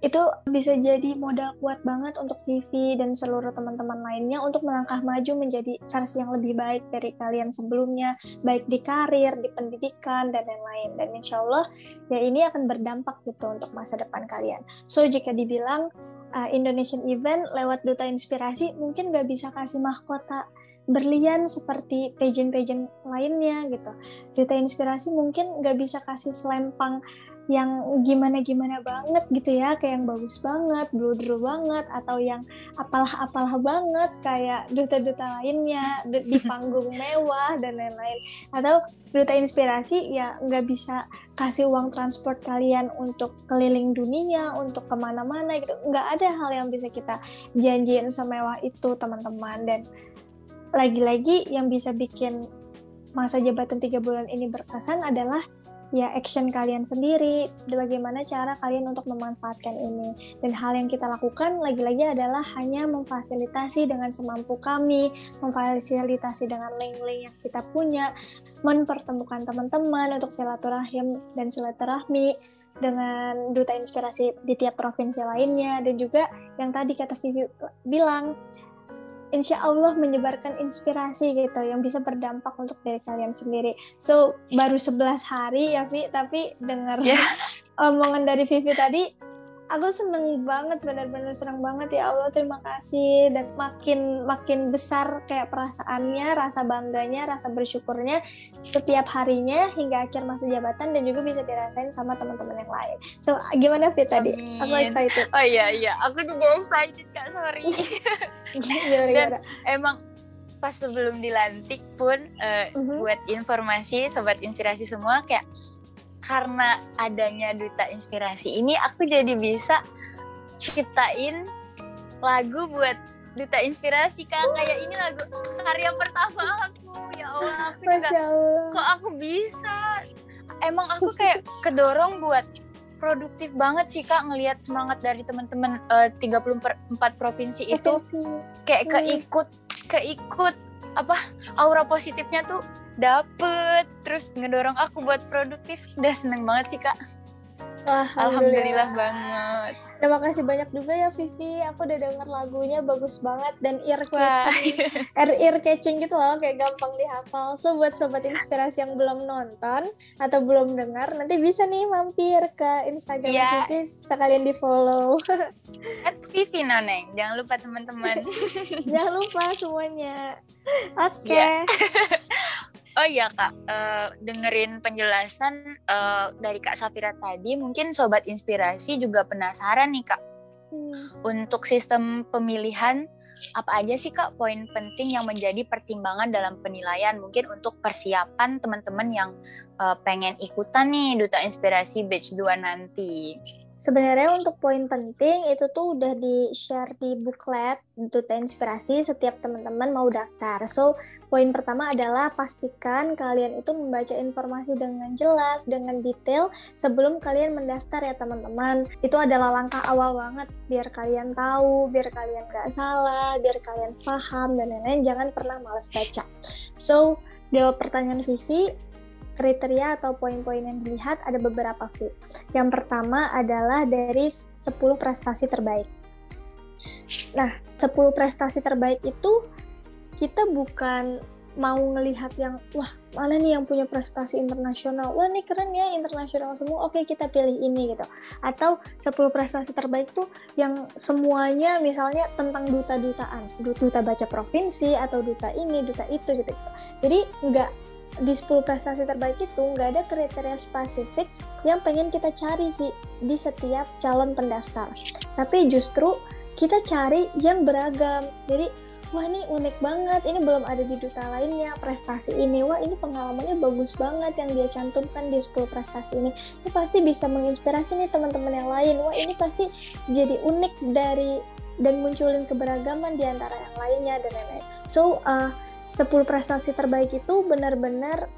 itu bisa jadi modal kuat banget untuk Vivi dan seluruh teman-teman lainnya untuk melangkah maju menjadi versi yang lebih baik dari kalian sebelumnya, baik di karir, di pendidikan, dan lain-lain. Dan insya Allah ya ini akan berdampak gitu untuk masa depan kalian. So jika dibilang uh, Indonesian event lewat Duta Inspirasi mungkin nggak bisa kasih mahkota berlian seperti pageant-pageant lainnya gitu. Duta Inspirasi mungkin nggak bisa kasih selempang yang gimana-gimana banget gitu ya, kayak yang bagus banget, blue banget, atau yang apalah-apalah banget kayak duta-duta lainnya di [LAUGHS] panggung mewah dan lain-lain. Atau duta inspirasi ya nggak bisa kasih uang transport kalian untuk keliling dunia, untuk ke mana-mana gitu. Nggak ada hal yang bisa kita janjiin semewah itu teman-teman. Dan lagi-lagi yang bisa bikin masa jabatan tiga bulan ini berkesan adalah ya action kalian sendiri, bagaimana cara kalian untuk memanfaatkan ini. Dan hal yang kita lakukan lagi-lagi adalah hanya memfasilitasi dengan semampu kami, memfasilitasi dengan link-link yang kita punya, mempertemukan teman-teman untuk silaturahim dan silaturahmi dengan duta inspirasi di tiap provinsi lainnya. Dan juga yang tadi kata Vivi bilang insya Allah menyebarkan inspirasi gitu yang bisa berdampak untuk diri kalian sendiri. So baru 11 hari ya Vi, tapi dengar yeah. [LAUGHS] omongan dari Vivi tadi aku seneng banget benar-benar seneng banget. Ya Allah terima kasih. Dan makin makin besar kayak perasaannya rasa bangganya rasa bersyukurnya setiap harinya hingga akhir masa jabatan dan juga bisa dirasain sama teman-teman yang lain. So gimana Fit tadi? Aku excited. Oh iya iya. Aku juga excited kak. Sorry. [LAUGHS] Gimana, dan emang pas sebelum dilantik pun uh, uh -huh. buat informasi sobat inspirasi semua kayak karena adanya duta inspirasi ini aku jadi bisa ciptain lagu buat duta inspirasi kak. Kayak ini lagu karya pertama aku. Ya Allah aku juga kok aku bisa? Emang aku kayak kedorong buat produktif banget sih kak ngelihat semangat dari teman-teman uh, 34 provinsi itu. Kayak keikut keikut apa aura positifnya tuh dapet terus ngedorong aku buat produktif udah seneng banget sih kak Wah, alhamdulillah. alhamdulillah banget. Terima kasih banyak juga ya Vivi. Aku udah denger lagunya bagus banget dan ear catching, [LAUGHS] ear, ear catching gitu loh, kayak gampang dihafal. So buat sobat inspirasi yang belum nonton atau belum dengar, nanti bisa nih mampir ke Instagram yeah. Vivi sekalian di follow. [LAUGHS] At Vivi Noneng, jangan lupa teman-teman. [LAUGHS] jangan lupa semuanya. Oke. Okay. Yeah. Oh iya kak, uh, dengerin penjelasan uh, dari kak Safira tadi, mungkin sobat inspirasi juga penasaran nih kak, hmm. untuk sistem pemilihan apa aja sih kak poin penting yang menjadi pertimbangan dalam penilaian mungkin untuk persiapan teman-teman yang uh, pengen ikutan nih duta inspirasi batch 2 nanti. Sebenarnya untuk poin penting itu tuh udah di share di booklet Duta Inspirasi setiap teman-teman mau daftar. So Poin pertama adalah pastikan kalian itu membaca informasi dengan jelas, dengan detail sebelum kalian mendaftar ya teman-teman. Itu adalah langkah awal banget biar kalian tahu, biar kalian gak salah, biar kalian paham dan lain-lain. Jangan pernah males baca. So, jawab pertanyaan Vivi, kriteria atau poin-poin yang dilihat ada beberapa fit. Yang pertama adalah dari 10 prestasi terbaik. Nah, 10 prestasi terbaik itu kita bukan mau ngelihat yang wah mana nih yang punya prestasi internasional wah ini keren ya internasional semua oke kita pilih ini gitu atau 10 prestasi terbaik tuh yang semuanya misalnya tentang duta-dutaan duta baca provinsi atau duta ini duta itu gitu, gitu. jadi nggak di 10 prestasi terbaik itu nggak ada kriteria spesifik yang pengen kita cari di, di setiap calon pendaftar. Tapi justru kita cari yang beragam. Jadi wah ini unik banget, ini belum ada di duta lainnya, prestasi ini, wah ini pengalamannya bagus banget yang dia cantumkan di 10 prestasi ini. Ini pasti bisa menginspirasi nih teman-teman yang lain, wah ini pasti jadi unik dari dan munculin keberagaman di antara yang lainnya dan lain-lain. So, uh, 10 prestasi terbaik itu benar-benar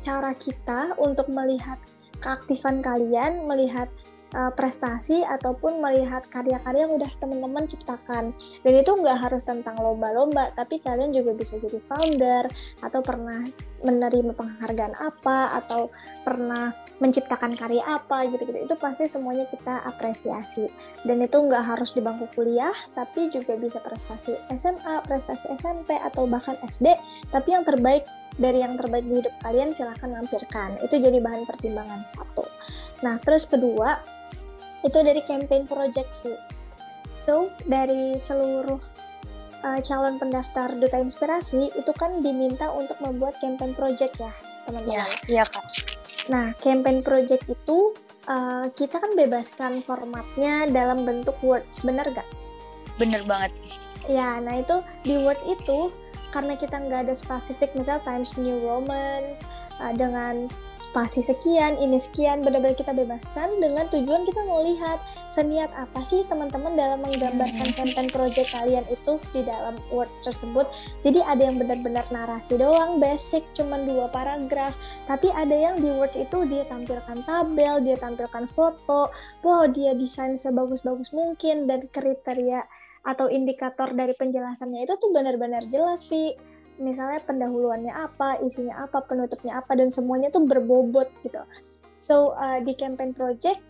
cara kita untuk melihat keaktifan kalian, melihat uh, prestasi ataupun melihat karya-karya yang udah teman-teman ciptakan. Dan itu nggak harus tentang lomba-lomba, tapi kalian juga bisa jadi founder atau pernah menerima penghargaan apa atau pernah menciptakan karya apa gitu-gitu. Itu pasti semuanya kita apresiasi. Dan itu nggak harus di bangku kuliah, tapi juga bisa prestasi SMA, prestasi SMP atau bahkan SD. Tapi yang terbaik dari yang terbaik di hidup kalian silahkan lampirkan. Itu jadi bahan pertimbangan satu. Nah, terus kedua, itu dari campaign project fee. So, dari seluruh uh, calon pendaftar Duta Inspirasi itu kan diminta untuk membuat campaign project ya, teman-teman. Iya, iya Kak. Nah, campaign project itu uh, kita kan bebaskan formatnya dalam bentuk words, bener gak? Bener banget. Ya, nah itu di Word itu karena kita nggak ada spesifik misal Times New Romans uh, dengan spasi sekian, ini sekian, benar-benar kita bebaskan dengan tujuan kita mau lihat seniat apa sih teman-teman dalam menggambarkan konten hmm. project kalian itu di dalam Word tersebut. Jadi ada yang benar-benar narasi doang, basic, cuman dua paragraf, tapi ada yang di Word itu dia tampilkan tabel, dia tampilkan foto, wow dia desain sebagus-bagus mungkin dan kriteria atau indikator dari penjelasannya itu tuh benar-benar jelas, Vi misalnya pendahuluannya apa, isinya apa, penutupnya apa, dan semuanya tuh berbobot gitu. So uh, di campaign project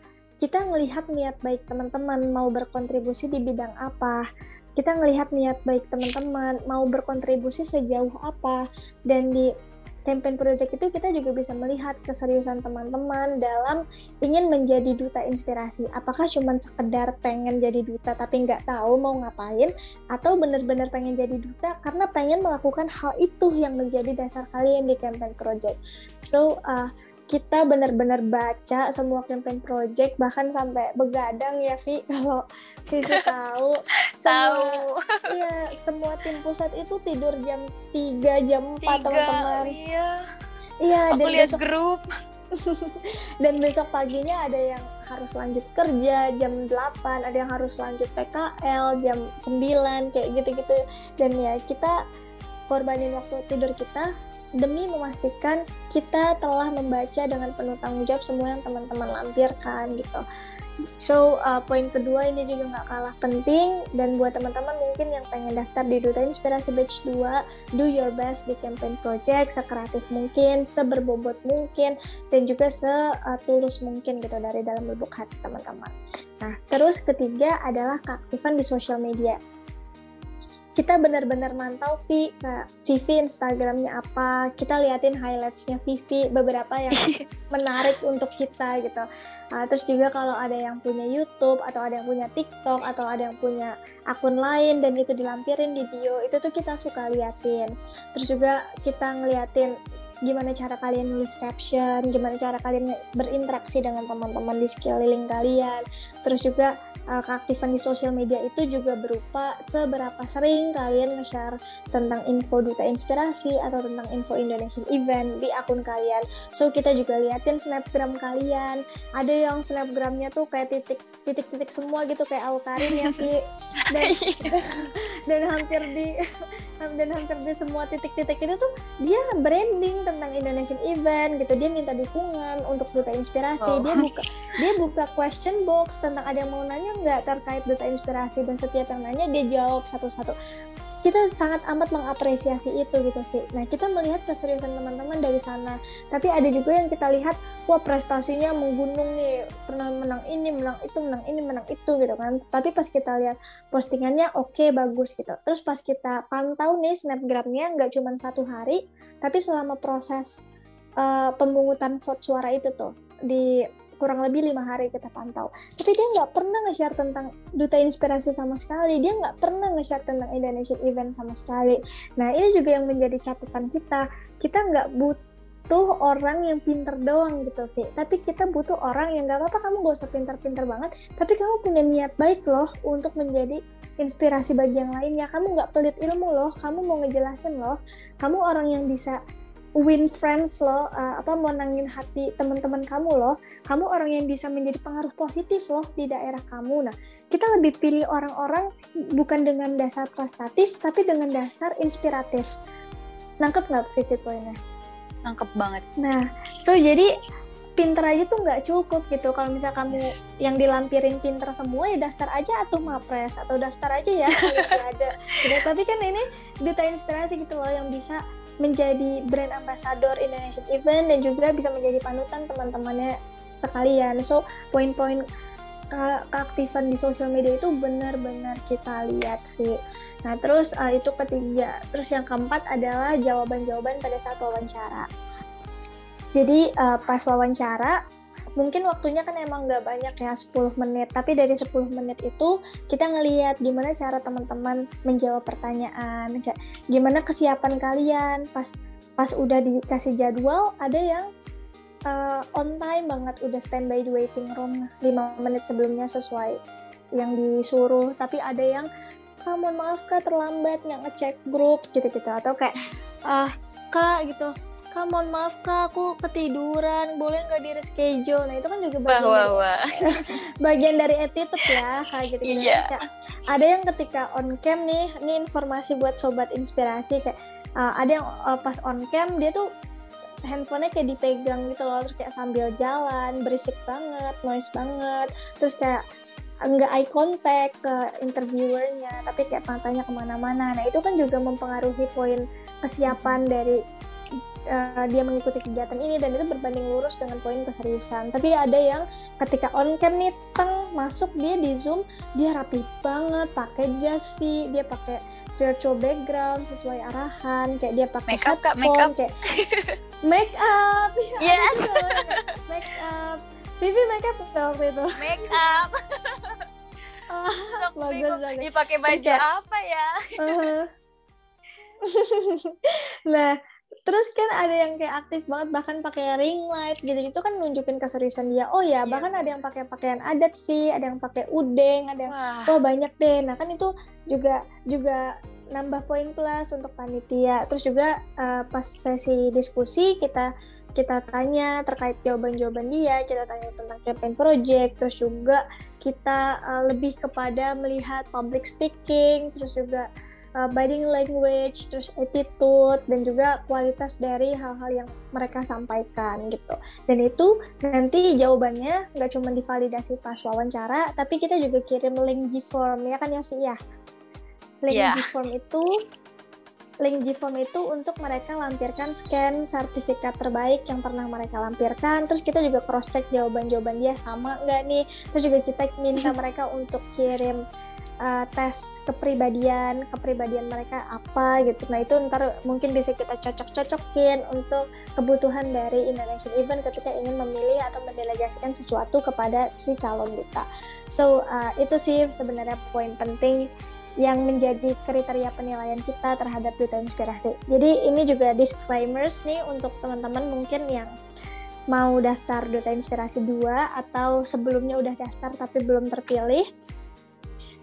kita melihat niat baik teman-teman mau berkontribusi di bidang apa, kita melihat niat baik teman-teman mau berkontribusi sejauh apa, dan di campaign project itu kita juga bisa melihat keseriusan teman-teman dalam ingin menjadi duta inspirasi. Apakah cuma sekedar pengen jadi duta tapi nggak tahu mau ngapain, atau benar-benar pengen jadi duta karena pengen melakukan hal itu yang menjadi dasar kalian di campaign project. So, uh, kita benar-benar baca semua campaign project bahkan sampai begadang ya Vi [LAUGHS] kalau Vivi tahu tahu. Iya semua tim pusat itu tidur jam 3 jam 4 teman-teman. iya. Iya aku lihat grup. [LAUGHS] Dan besok paginya ada yang harus lanjut kerja jam 8 ada yang harus lanjut PKL jam 9 kayak gitu-gitu. Dan ya kita korbanin waktu tidur kita demi memastikan kita telah membaca dengan penuh tanggung jawab semua yang teman-teman lampirkan gitu So, uh, poin kedua ini juga nggak kalah penting dan buat teman-teman mungkin yang pengen daftar di Duta Inspirasi Batch 2, do your best di campaign project, sekreatif mungkin, seberbobot mungkin, dan juga setulus mungkin gitu dari dalam lubuk hati teman-teman. Nah, terus ketiga adalah keaktifan di sosial media kita benar-benar mantau Vi, kayak Vivi Instagramnya apa, kita liatin highlightsnya Vivi, beberapa yang [LAUGHS] menarik untuk kita gitu. Uh, terus juga kalau ada yang punya YouTube atau ada yang punya TikTok atau ada yang punya akun lain dan itu dilampirin di bio, itu tuh kita suka liatin. Terus juga kita ngeliatin gimana cara kalian nulis caption, gimana cara kalian berinteraksi dengan teman-teman di sekeliling kalian. Terus juga uh, keaktifan di sosial media itu juga berupa seberapa sering kalian nge-share tentang info duta inspirasi atau tentang info Indonesian event di akun kalian. So kita juga liatin snapgram kalian. Ada yang snapgramnya tuh kayak titik titik-titik semua gitu kayak Aukarin ya Vi. Dan [LAUGHS] [LAUGHS] dan hampir di dan hampir di semua titik-titik itu tuh dia branding tentang Indonesian event gitu. Dia minta dukungan untuk duta inspirasi. Oh. Dia buka dia buka question box tentang ada yang mau nanya nggak terkait data inspirasi dan setiap yang nanya dia jawab satu-satu kita sangat amat mengapresiasi itu gitu sih. Nah kita melihat keseriusan teman-teman dari sana. Tapi ada juga yang kita lihat, wah prestasinya menggunung nih, pernah menang ini, menang itu, menang ini, menang itu gitu kan. Tapi pas kita lihat postingannya oke okay, bagus gitu. Terus pas kita pantau nih snapgramnya nggak cuma satu hari, tapi selama proses uh, pemungutan vote suara itu tuh di kurang lebih lima hari kita pantau. Tapi dia nggak pernah nge-share tentang duta inspirasi sama sekali. Dia nggak pernah nge-share tentang Indonesian event sama sekali. Nah ini juga yang menjadi catatan kita. Kita nggak butuh orang yang pinter doang gitu, Vi. Tapi kita butuh orang yang nggak apa-apa kamu gak usah pinter-pinter banget. Tapi kamu punya niat baik loh untuk menjadi inspirasi bagi yang lainnya. Kamu nggak pelit ilmu loh. Kamu mau ngejelasin loh. Kamu orang yang bisa win friends lo, uh, apa menangin hati teman-teman kamu loh. Kamu orang yang bisa menjadi pengaruh positif loh di daerah kamu. Nah, kita lebih pilih orang-orang bukan dengan dasar prestatif, tapi dengan dasar inspiratif. Nangkep nggak Vivi poinnya? Nangkep banget. Nah, so jadi pinter aja tuh nggak cukup gitu kalau misalnya kamu yes. yang dilampirin pinter semua ya daftar aja atau mapres atau daftar aja ya [LAUGHS] ada gitu. tapi kan ini duta inspirasi gitu loh yang bisa menjadi brand ambassador Indonesian Event dan juga bisa menjadi panutan teman-temannya sekalian. So, poin-poin uh, keaktifan di sosial media itu benar-benar kita lihat sih. Nah, terus uh, itu ketiga. Terus yang keempat adalah jawaban-jawaban pada saat wawancara. Jadi uh, pas wawancara mungkin waktunya kan emang nggak banyak ya 10 menit. Tapi dari 10 menit itu kita ngelihat gimana cara teman-teman menjawab pertanyaan kayak gimana kesiapan kalian. Pas pas udah dikasih jadwal ada yang uh, on time banget udah standby di waiting room 5 menit sebelumnya sesuai yang disuruh. Tapi ada yang ah, mohon maaf kak terlambat nggak ngecek grup gitu-gitu. Atau kayak ah kak gitu kak mohon maaf kak aku ketiduran boleh nggak di reschedule nah itu kan juga bagian wah, wah, wah. [LAUGHS] bagian dari attitude ya kayak gitu, -gitu. Iya. Kayak, ada yang ketika on cam nih ini informasi buat sobat inspirasi kayak uh, ada yang uh, pas on cam dia tuh handphonenya kayak dipegang gitu loh terus kayak sambil jalan berisik banget noise banget terus kayak enggak eye contact ke interviewernya tapi kayak matanya ke mana-mana nah itu kan juga mempengaruhi poin kesiapan dari uh, dia mengikuti kegiatan ini dan itu berbanding lurus dengan poin keseriusan. Tapi ada yang ketika on cam nih teng masuk dia di zoom dia rapi banget pakai jas V, dia pakai virtual background sesuai arahan kayak dia pakai [LAUGHS] make up kak make up kayak make up. Ya, yes. make up. Vivi make up nggak waktu itu? Make up. [LAUGHS] Oh, bagus banget. dipakai baju apa ya? Uh -huh. [LAUGHS] nah terus kan ada yang kayak aktif banget bahkan pakai ring light gitu gitu kan nunjukin keseriusan dia oh ya yeah. bahkan ada yang pakai pakaian adat V ada yang pakai udeng ada yang Wah. oh banyak deh nah kan itu juga juga nambah poin plus untuk panitia terus juga uh, pas sesi diskusi kita kita tanya terkait jawaban-jawaban dia, kita tanya tentang campaign project, terus juga kita uh, lebih kepada melihat public speaking, terus juga uh, body language, terus attitude, dan juga kualitas dari hal-hal yang mereka sampaikan gitu. Dan itu nanti jawabannya nggak cuma divalidasi pas wawancara, tapi kita juga kirim link G-form ya kan ya Via? Link yeah. G-form itu link Gform itu untuk mereka lampirkan scan sertifikat terbaik yang pernah mereka lampirkan. Terus kita juga cross check jawaban-jawaban dia sama nggak nih. Terus juga kita minta [LAUGHS] mereka untuk kirim uh, tes kepribadian, kepribadian mereka apa gitu. Nah itu ntar mungkin bisa kita cocok-cocokin untuk kebutuhan dari Indonesian Event ketika ingin memilih atau mendelegasikan sesuatu kepada si calon duta. So uh, itu sih sebenarnya poin penting yang menjadi kriteria penilaian kita terhadap duta inspirasi. Jadi ini juga disclaimers nih untuk teman-teman mungkin yang mau daftar duta inspirasi 2 atau sebelumnya udah daftar tapi belum terpilih.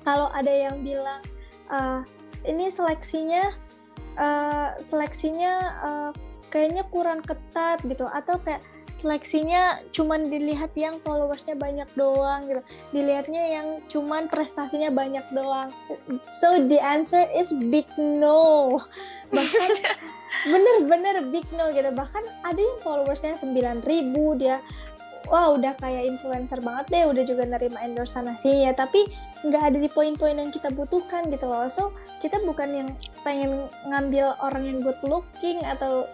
Kalau ada yang bilang uh, ini seleksinya uh, seleksinya uh, kayaknya kurang ketat gitu. Atau kayak seleksinya cuman dilihat yang followersnya banyak doang gitu. Dilihatnya yang cuman prestasinya banyak doang. So the answer is big no. [LAUGHS] Bahkan [LAUGHS] bener-bener big no gitu. Bahkan ada yang followersnya 9000 dia wah udah kayak influencer banget deh udah juga nerima endorse sana sini ya tapi nggak ada di poin-poin yang kita butuhkan gitu loh. So kita bukan yang pengen ngambil orang yang good looking atau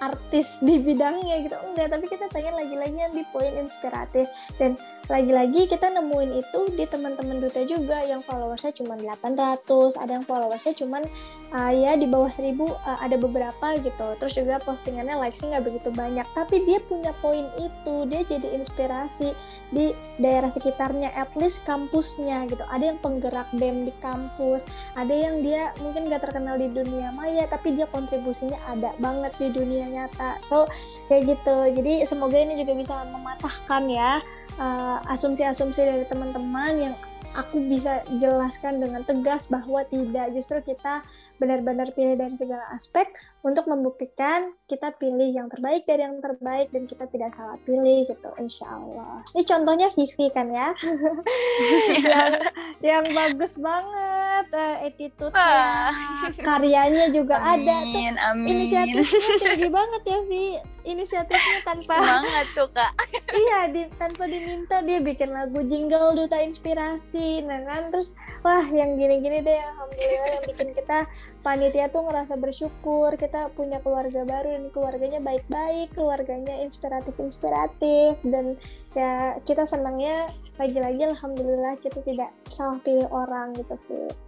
artis di bidangnya gitu. Enggak tapi kita pengen lagi-lagi yang di poin inspiratif. Dan lagi-lagi kita nemuin itu di teman-teman duta juga yang followersnya cuma 800 ada yang followersnya cuma uh, ya di bawah 1000 uh, ada beberapa gitu. Terus juga postingannya likesnya nggak begitu banyak. Tapi dia punya poin itu dia jadi inspirasi di daerah sekitarnya at least kampusnya gitu. Ada yang penggerak BEM di kampus ada yang dia mungkin nggak terkenal di dunia maya tapi dia kontribusinya ada banget di dunia nyata. So kayak gitu. Jadi semoga ini juga bisa mematahkan ya Eh, asumsi-asumsi uh, dari teman-teman yang aku bisa jelaskan dengan tegas bahwa tidak. Justru kita benar-benar pilih dari segala aspek untuk membuktikan kita pilih yang terbaik dari yang terbaik dan kita tidak salah pilih gitu insya Allah ini contohnya Vivi kan ya? [LAUGHS] Yang, yang bagus banget uh, attitude-nya. Karyanya juga amin, ada tuh. Amin. inisiatifnya tinggi banget ya Vi inisiatifnya tanpa semangat tuh kak. [LAUGHS] Iya di, tanpa diminta dia bikin lagu jingle duta inspirasi nah kan? Terus wah yang gini-gini deh alhamdulillah yang bikin kita panitia tuh ngerasa bersyukur. Kita punya keluarga baru dan keluarganya baik-baik keluarganya inspiratif-inspiratif. Dan ya kita senangnya lagi-lagi alhamdulillah kita tidak salah pilih orang gitu Fit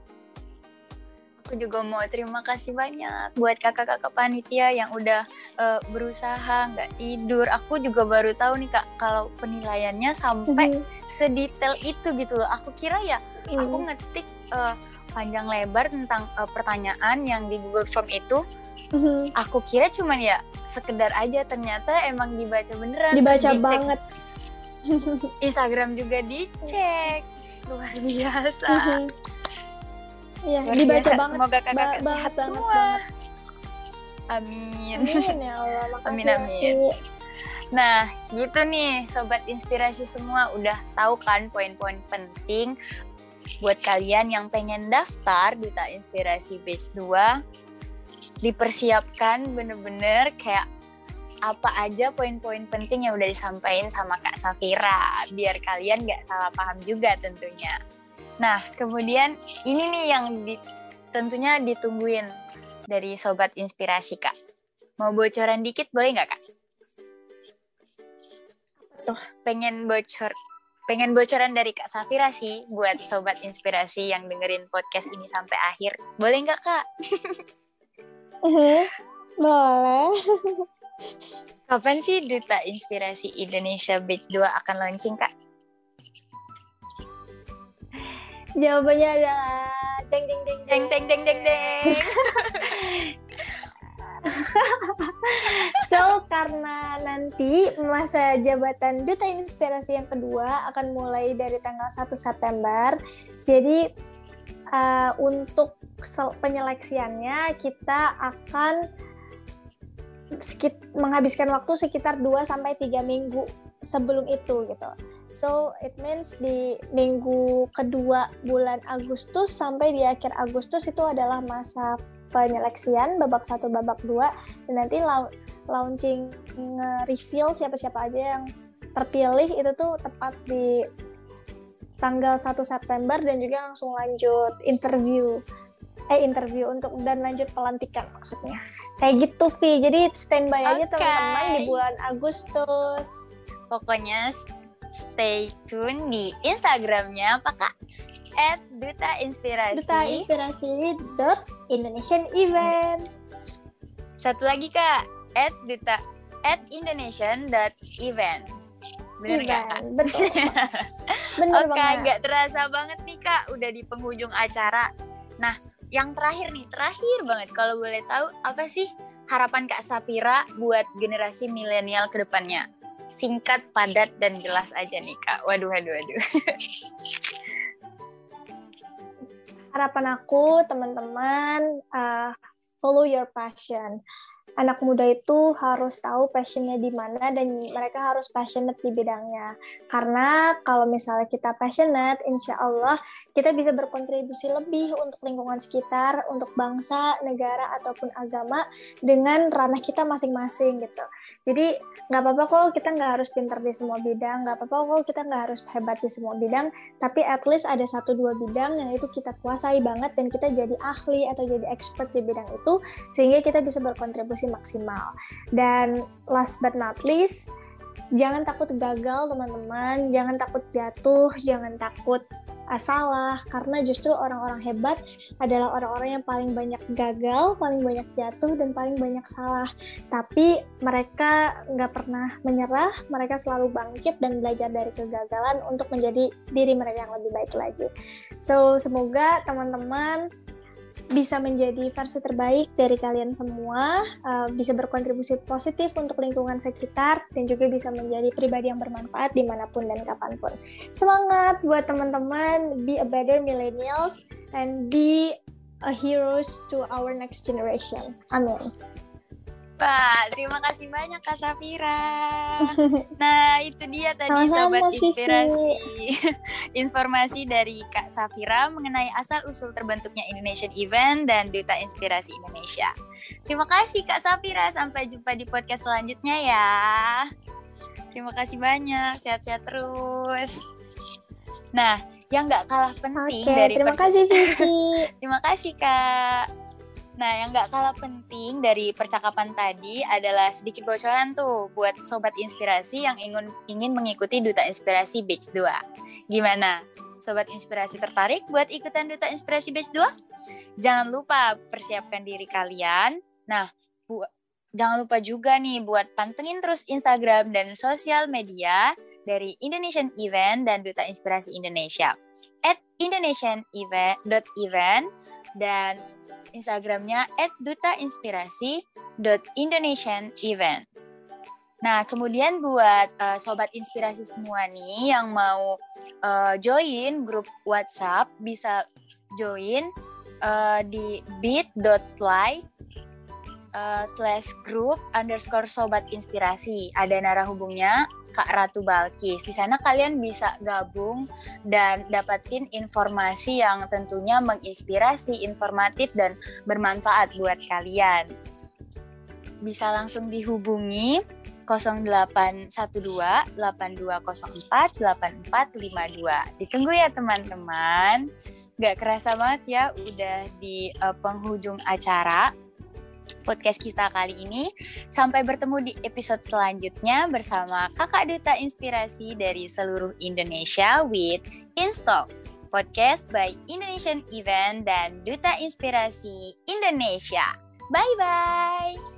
aku juga mau terima kasih banyak buat kakak-kakak panitia yang udah uh, berusaha nggak tidur. Aku juga baru tahu nih kak kalau penilaiannya sampai mm -hmm. sedetail itu gitu loh. Aku kira ya mm. aku ngetik uh, panjang lebar tentang uh, pertanyaan yang di Google Form itu. Mm -hmm. Aku kira cuman ya sekedar aja ternyata emang dibaca beneran. Dibaca banget. Instagram juga dicek. Luar biasa. Mm -hmm Iya, dibaca banget. Semoga kakak ba sehat banget, semua. Banget. Amin. Amin ya [LAUGHS] Allah. amin amin. Nah, gitu nih sobat inspirasi semua udah tahu kan poin-poin penting buat kalian yang pengen daftar Duta Inspirasi Batch 2 dipersiapkan bener-bener kayak apa aja poin-poin penting yang udah disampaikan sama Kak Safira biar kalian gak salah paham juga tentunya. Nah, kemudian ini nih yang di, tentunya ditungguin dari Sobat Inspirasi, Kak. Mau bocoran dikit boleh nggak, Kak? Tuh, pengen bocor pengen bocoran dari Kak Safira sih buat Sobat Inspirasi yang dengerin podcast ini sampai akhir. Boleh nggak, Kak? Uh-huh. Boleh. Kapan sih Duta Inspirasi Indonesia Batch 2 akan launching, Kak? Jawabannya adalah deng deng deng deng deng deng deng deng. so karena nanti masa jabatan duta inspirasi yang kedua akan mulai dari tanggal 1 September. Jadi uh, untuk penyeleksiannya kita akan sekit, menghabiskan waktu sekitar 2 sampai 3 minggu sebelum itu gitu. So it means di minggu kedua bulan Agustus sampai di akhir Agustus itu adalah masa penyeleksian babak satu babak dua. Dan nanti launching reveal siapa-siapa aja yang terpilih itu tuh tepat di tanggal 1 September dan juga langsung lanjut interview. Eh interview untuk dan lanjut pelantikan maksudnya. Kayak gitu Vi jadi standby okay. aja teman-teman di bulan Agustus. Pokoknya stay tune di Instagramnya apa kak at duta inspirasi duta inspirasi dot Indonesian event satu lagi kak at duta at Indonesian dot event Bener iya, Kak? Betul. [LAUGHS] Bener Oke, okay, nggak terasa banget nih Kak, udah di penghujung acara. Nah, yang terakhir nih, terakhir banget kalau boleh tahu apa sih harapan Kak Sapira buat generasi milenial ke depannya? Singkat, padat, dan jelas aja nih Kak. Waduh, waduh, waduh. [LAUGHS] harapan aku, teman-teman, uh, follow your passion anak muda itu harus tahu passionnya di mana dan mereka harus passionate di bidangnya. Karena kalau misalnya kita passionate, insya Allah kita bisa berkontribusi lebih untuk lingkungan sekitar, untuk bangsa, negara, ataupun agama dengan ranah kita masing-masing gitu. Jadi nggak apa-apa kok kita nggak harus pintar di semua bidang, nggak apa-apa kok kita nggak harus hebat di semua bidang, tapi at least ada satu dua bidang yang itu kita kuasai banget dan kita jadi ahli atau jadi expert di bidang itu sehingga kita bisa berkontribusi maksimal. Dan last but not least, jangan takut gagal teman-teman, jangan takut jatuh, jangan takut uh, salah karena justru orang-orang hebat adalah orang-orang yang paling banyak gagal, paling banyak jatuh dan paling banyak salah. Tapi mereka nggak pernah menyerah, mereka selalu bangkit dan belajar dari kegagalan untuk menjadi diri mereka yang lebih baik lagi. So semoga teman-teman bisa menjadi versi terbaik dari kalian semua, uh, bisa berkontribusi positif untuk lingkungan sekitar, dan juga bisa menjadi pribadi yang bermanfaat di mana pun dan kapan pun. Semangat buat teman-teman, be a better millennials, and be a heroes to our next generation. Amin. Pak, terima kasih banyak Kak Safira. [LAUGHS] Nah, itu dia tadi Sama Sobat Inspirasi. [LAUGHS] Informasi dari Kak Safira mengenai asal-usul terbentuknya Indonesian Event dan Duta Inspirasi Indonesia. Terima kasih Kak Safira, sampai jumpa di podcast selanjutnya ya. Terima kasih banyak, sehat-sehat terus. Nah, yang nggak kalah penting Oke, dari terima kasih Vivi. [LAUGHS] terima kasih Kak. Nah, yang nggak kalah penting dari percakapan tadi adalah sedikit bocoran tuh buat sobat inspirasi yang ingin ingin mengikuti Duta Inspirasi Batch 2. Gimana? Sobat inspirasi tertarik buat ikutan Duta Inspirasi Batch 2? Jangan lupa persiapkan diri kalian. Nah, bu jangan lupa juga nih buat pantengin terus Instagram dan sosial media dari Indonesian Event dan Duta Inspirasi Indonesia at indonesianevent.event dan Instagramnya @dutainspirasi.indonesianevent. Nah, kemudian buat uh, sobat inspirasi semua nih yang mau uh, join grup WhatsApp bisa join uh, di bit.ly uh, slash group underscore sobat inspirasi. Ada narah hubungnya Kak Ratu Balkis. Di sana kalian bisa gabung dan dapatin informasi yang tentunya menginspirasi, informatif, dan bermanfaat buat kalian. Bisa langsung dihubungi 0812 8204 8452. Ditunggu ya teman-teman. Gak kerasa banget ya udah di uh, penghujung acara podcast kita kali ini. Sampai bertemu di episode selanjutnya bersama Kakak Duta Inspirasi dari seluruh Indonesia with Instock. Podcast by Indonesian Event dan Duta Inspirasi Indonesia. Bye-bye!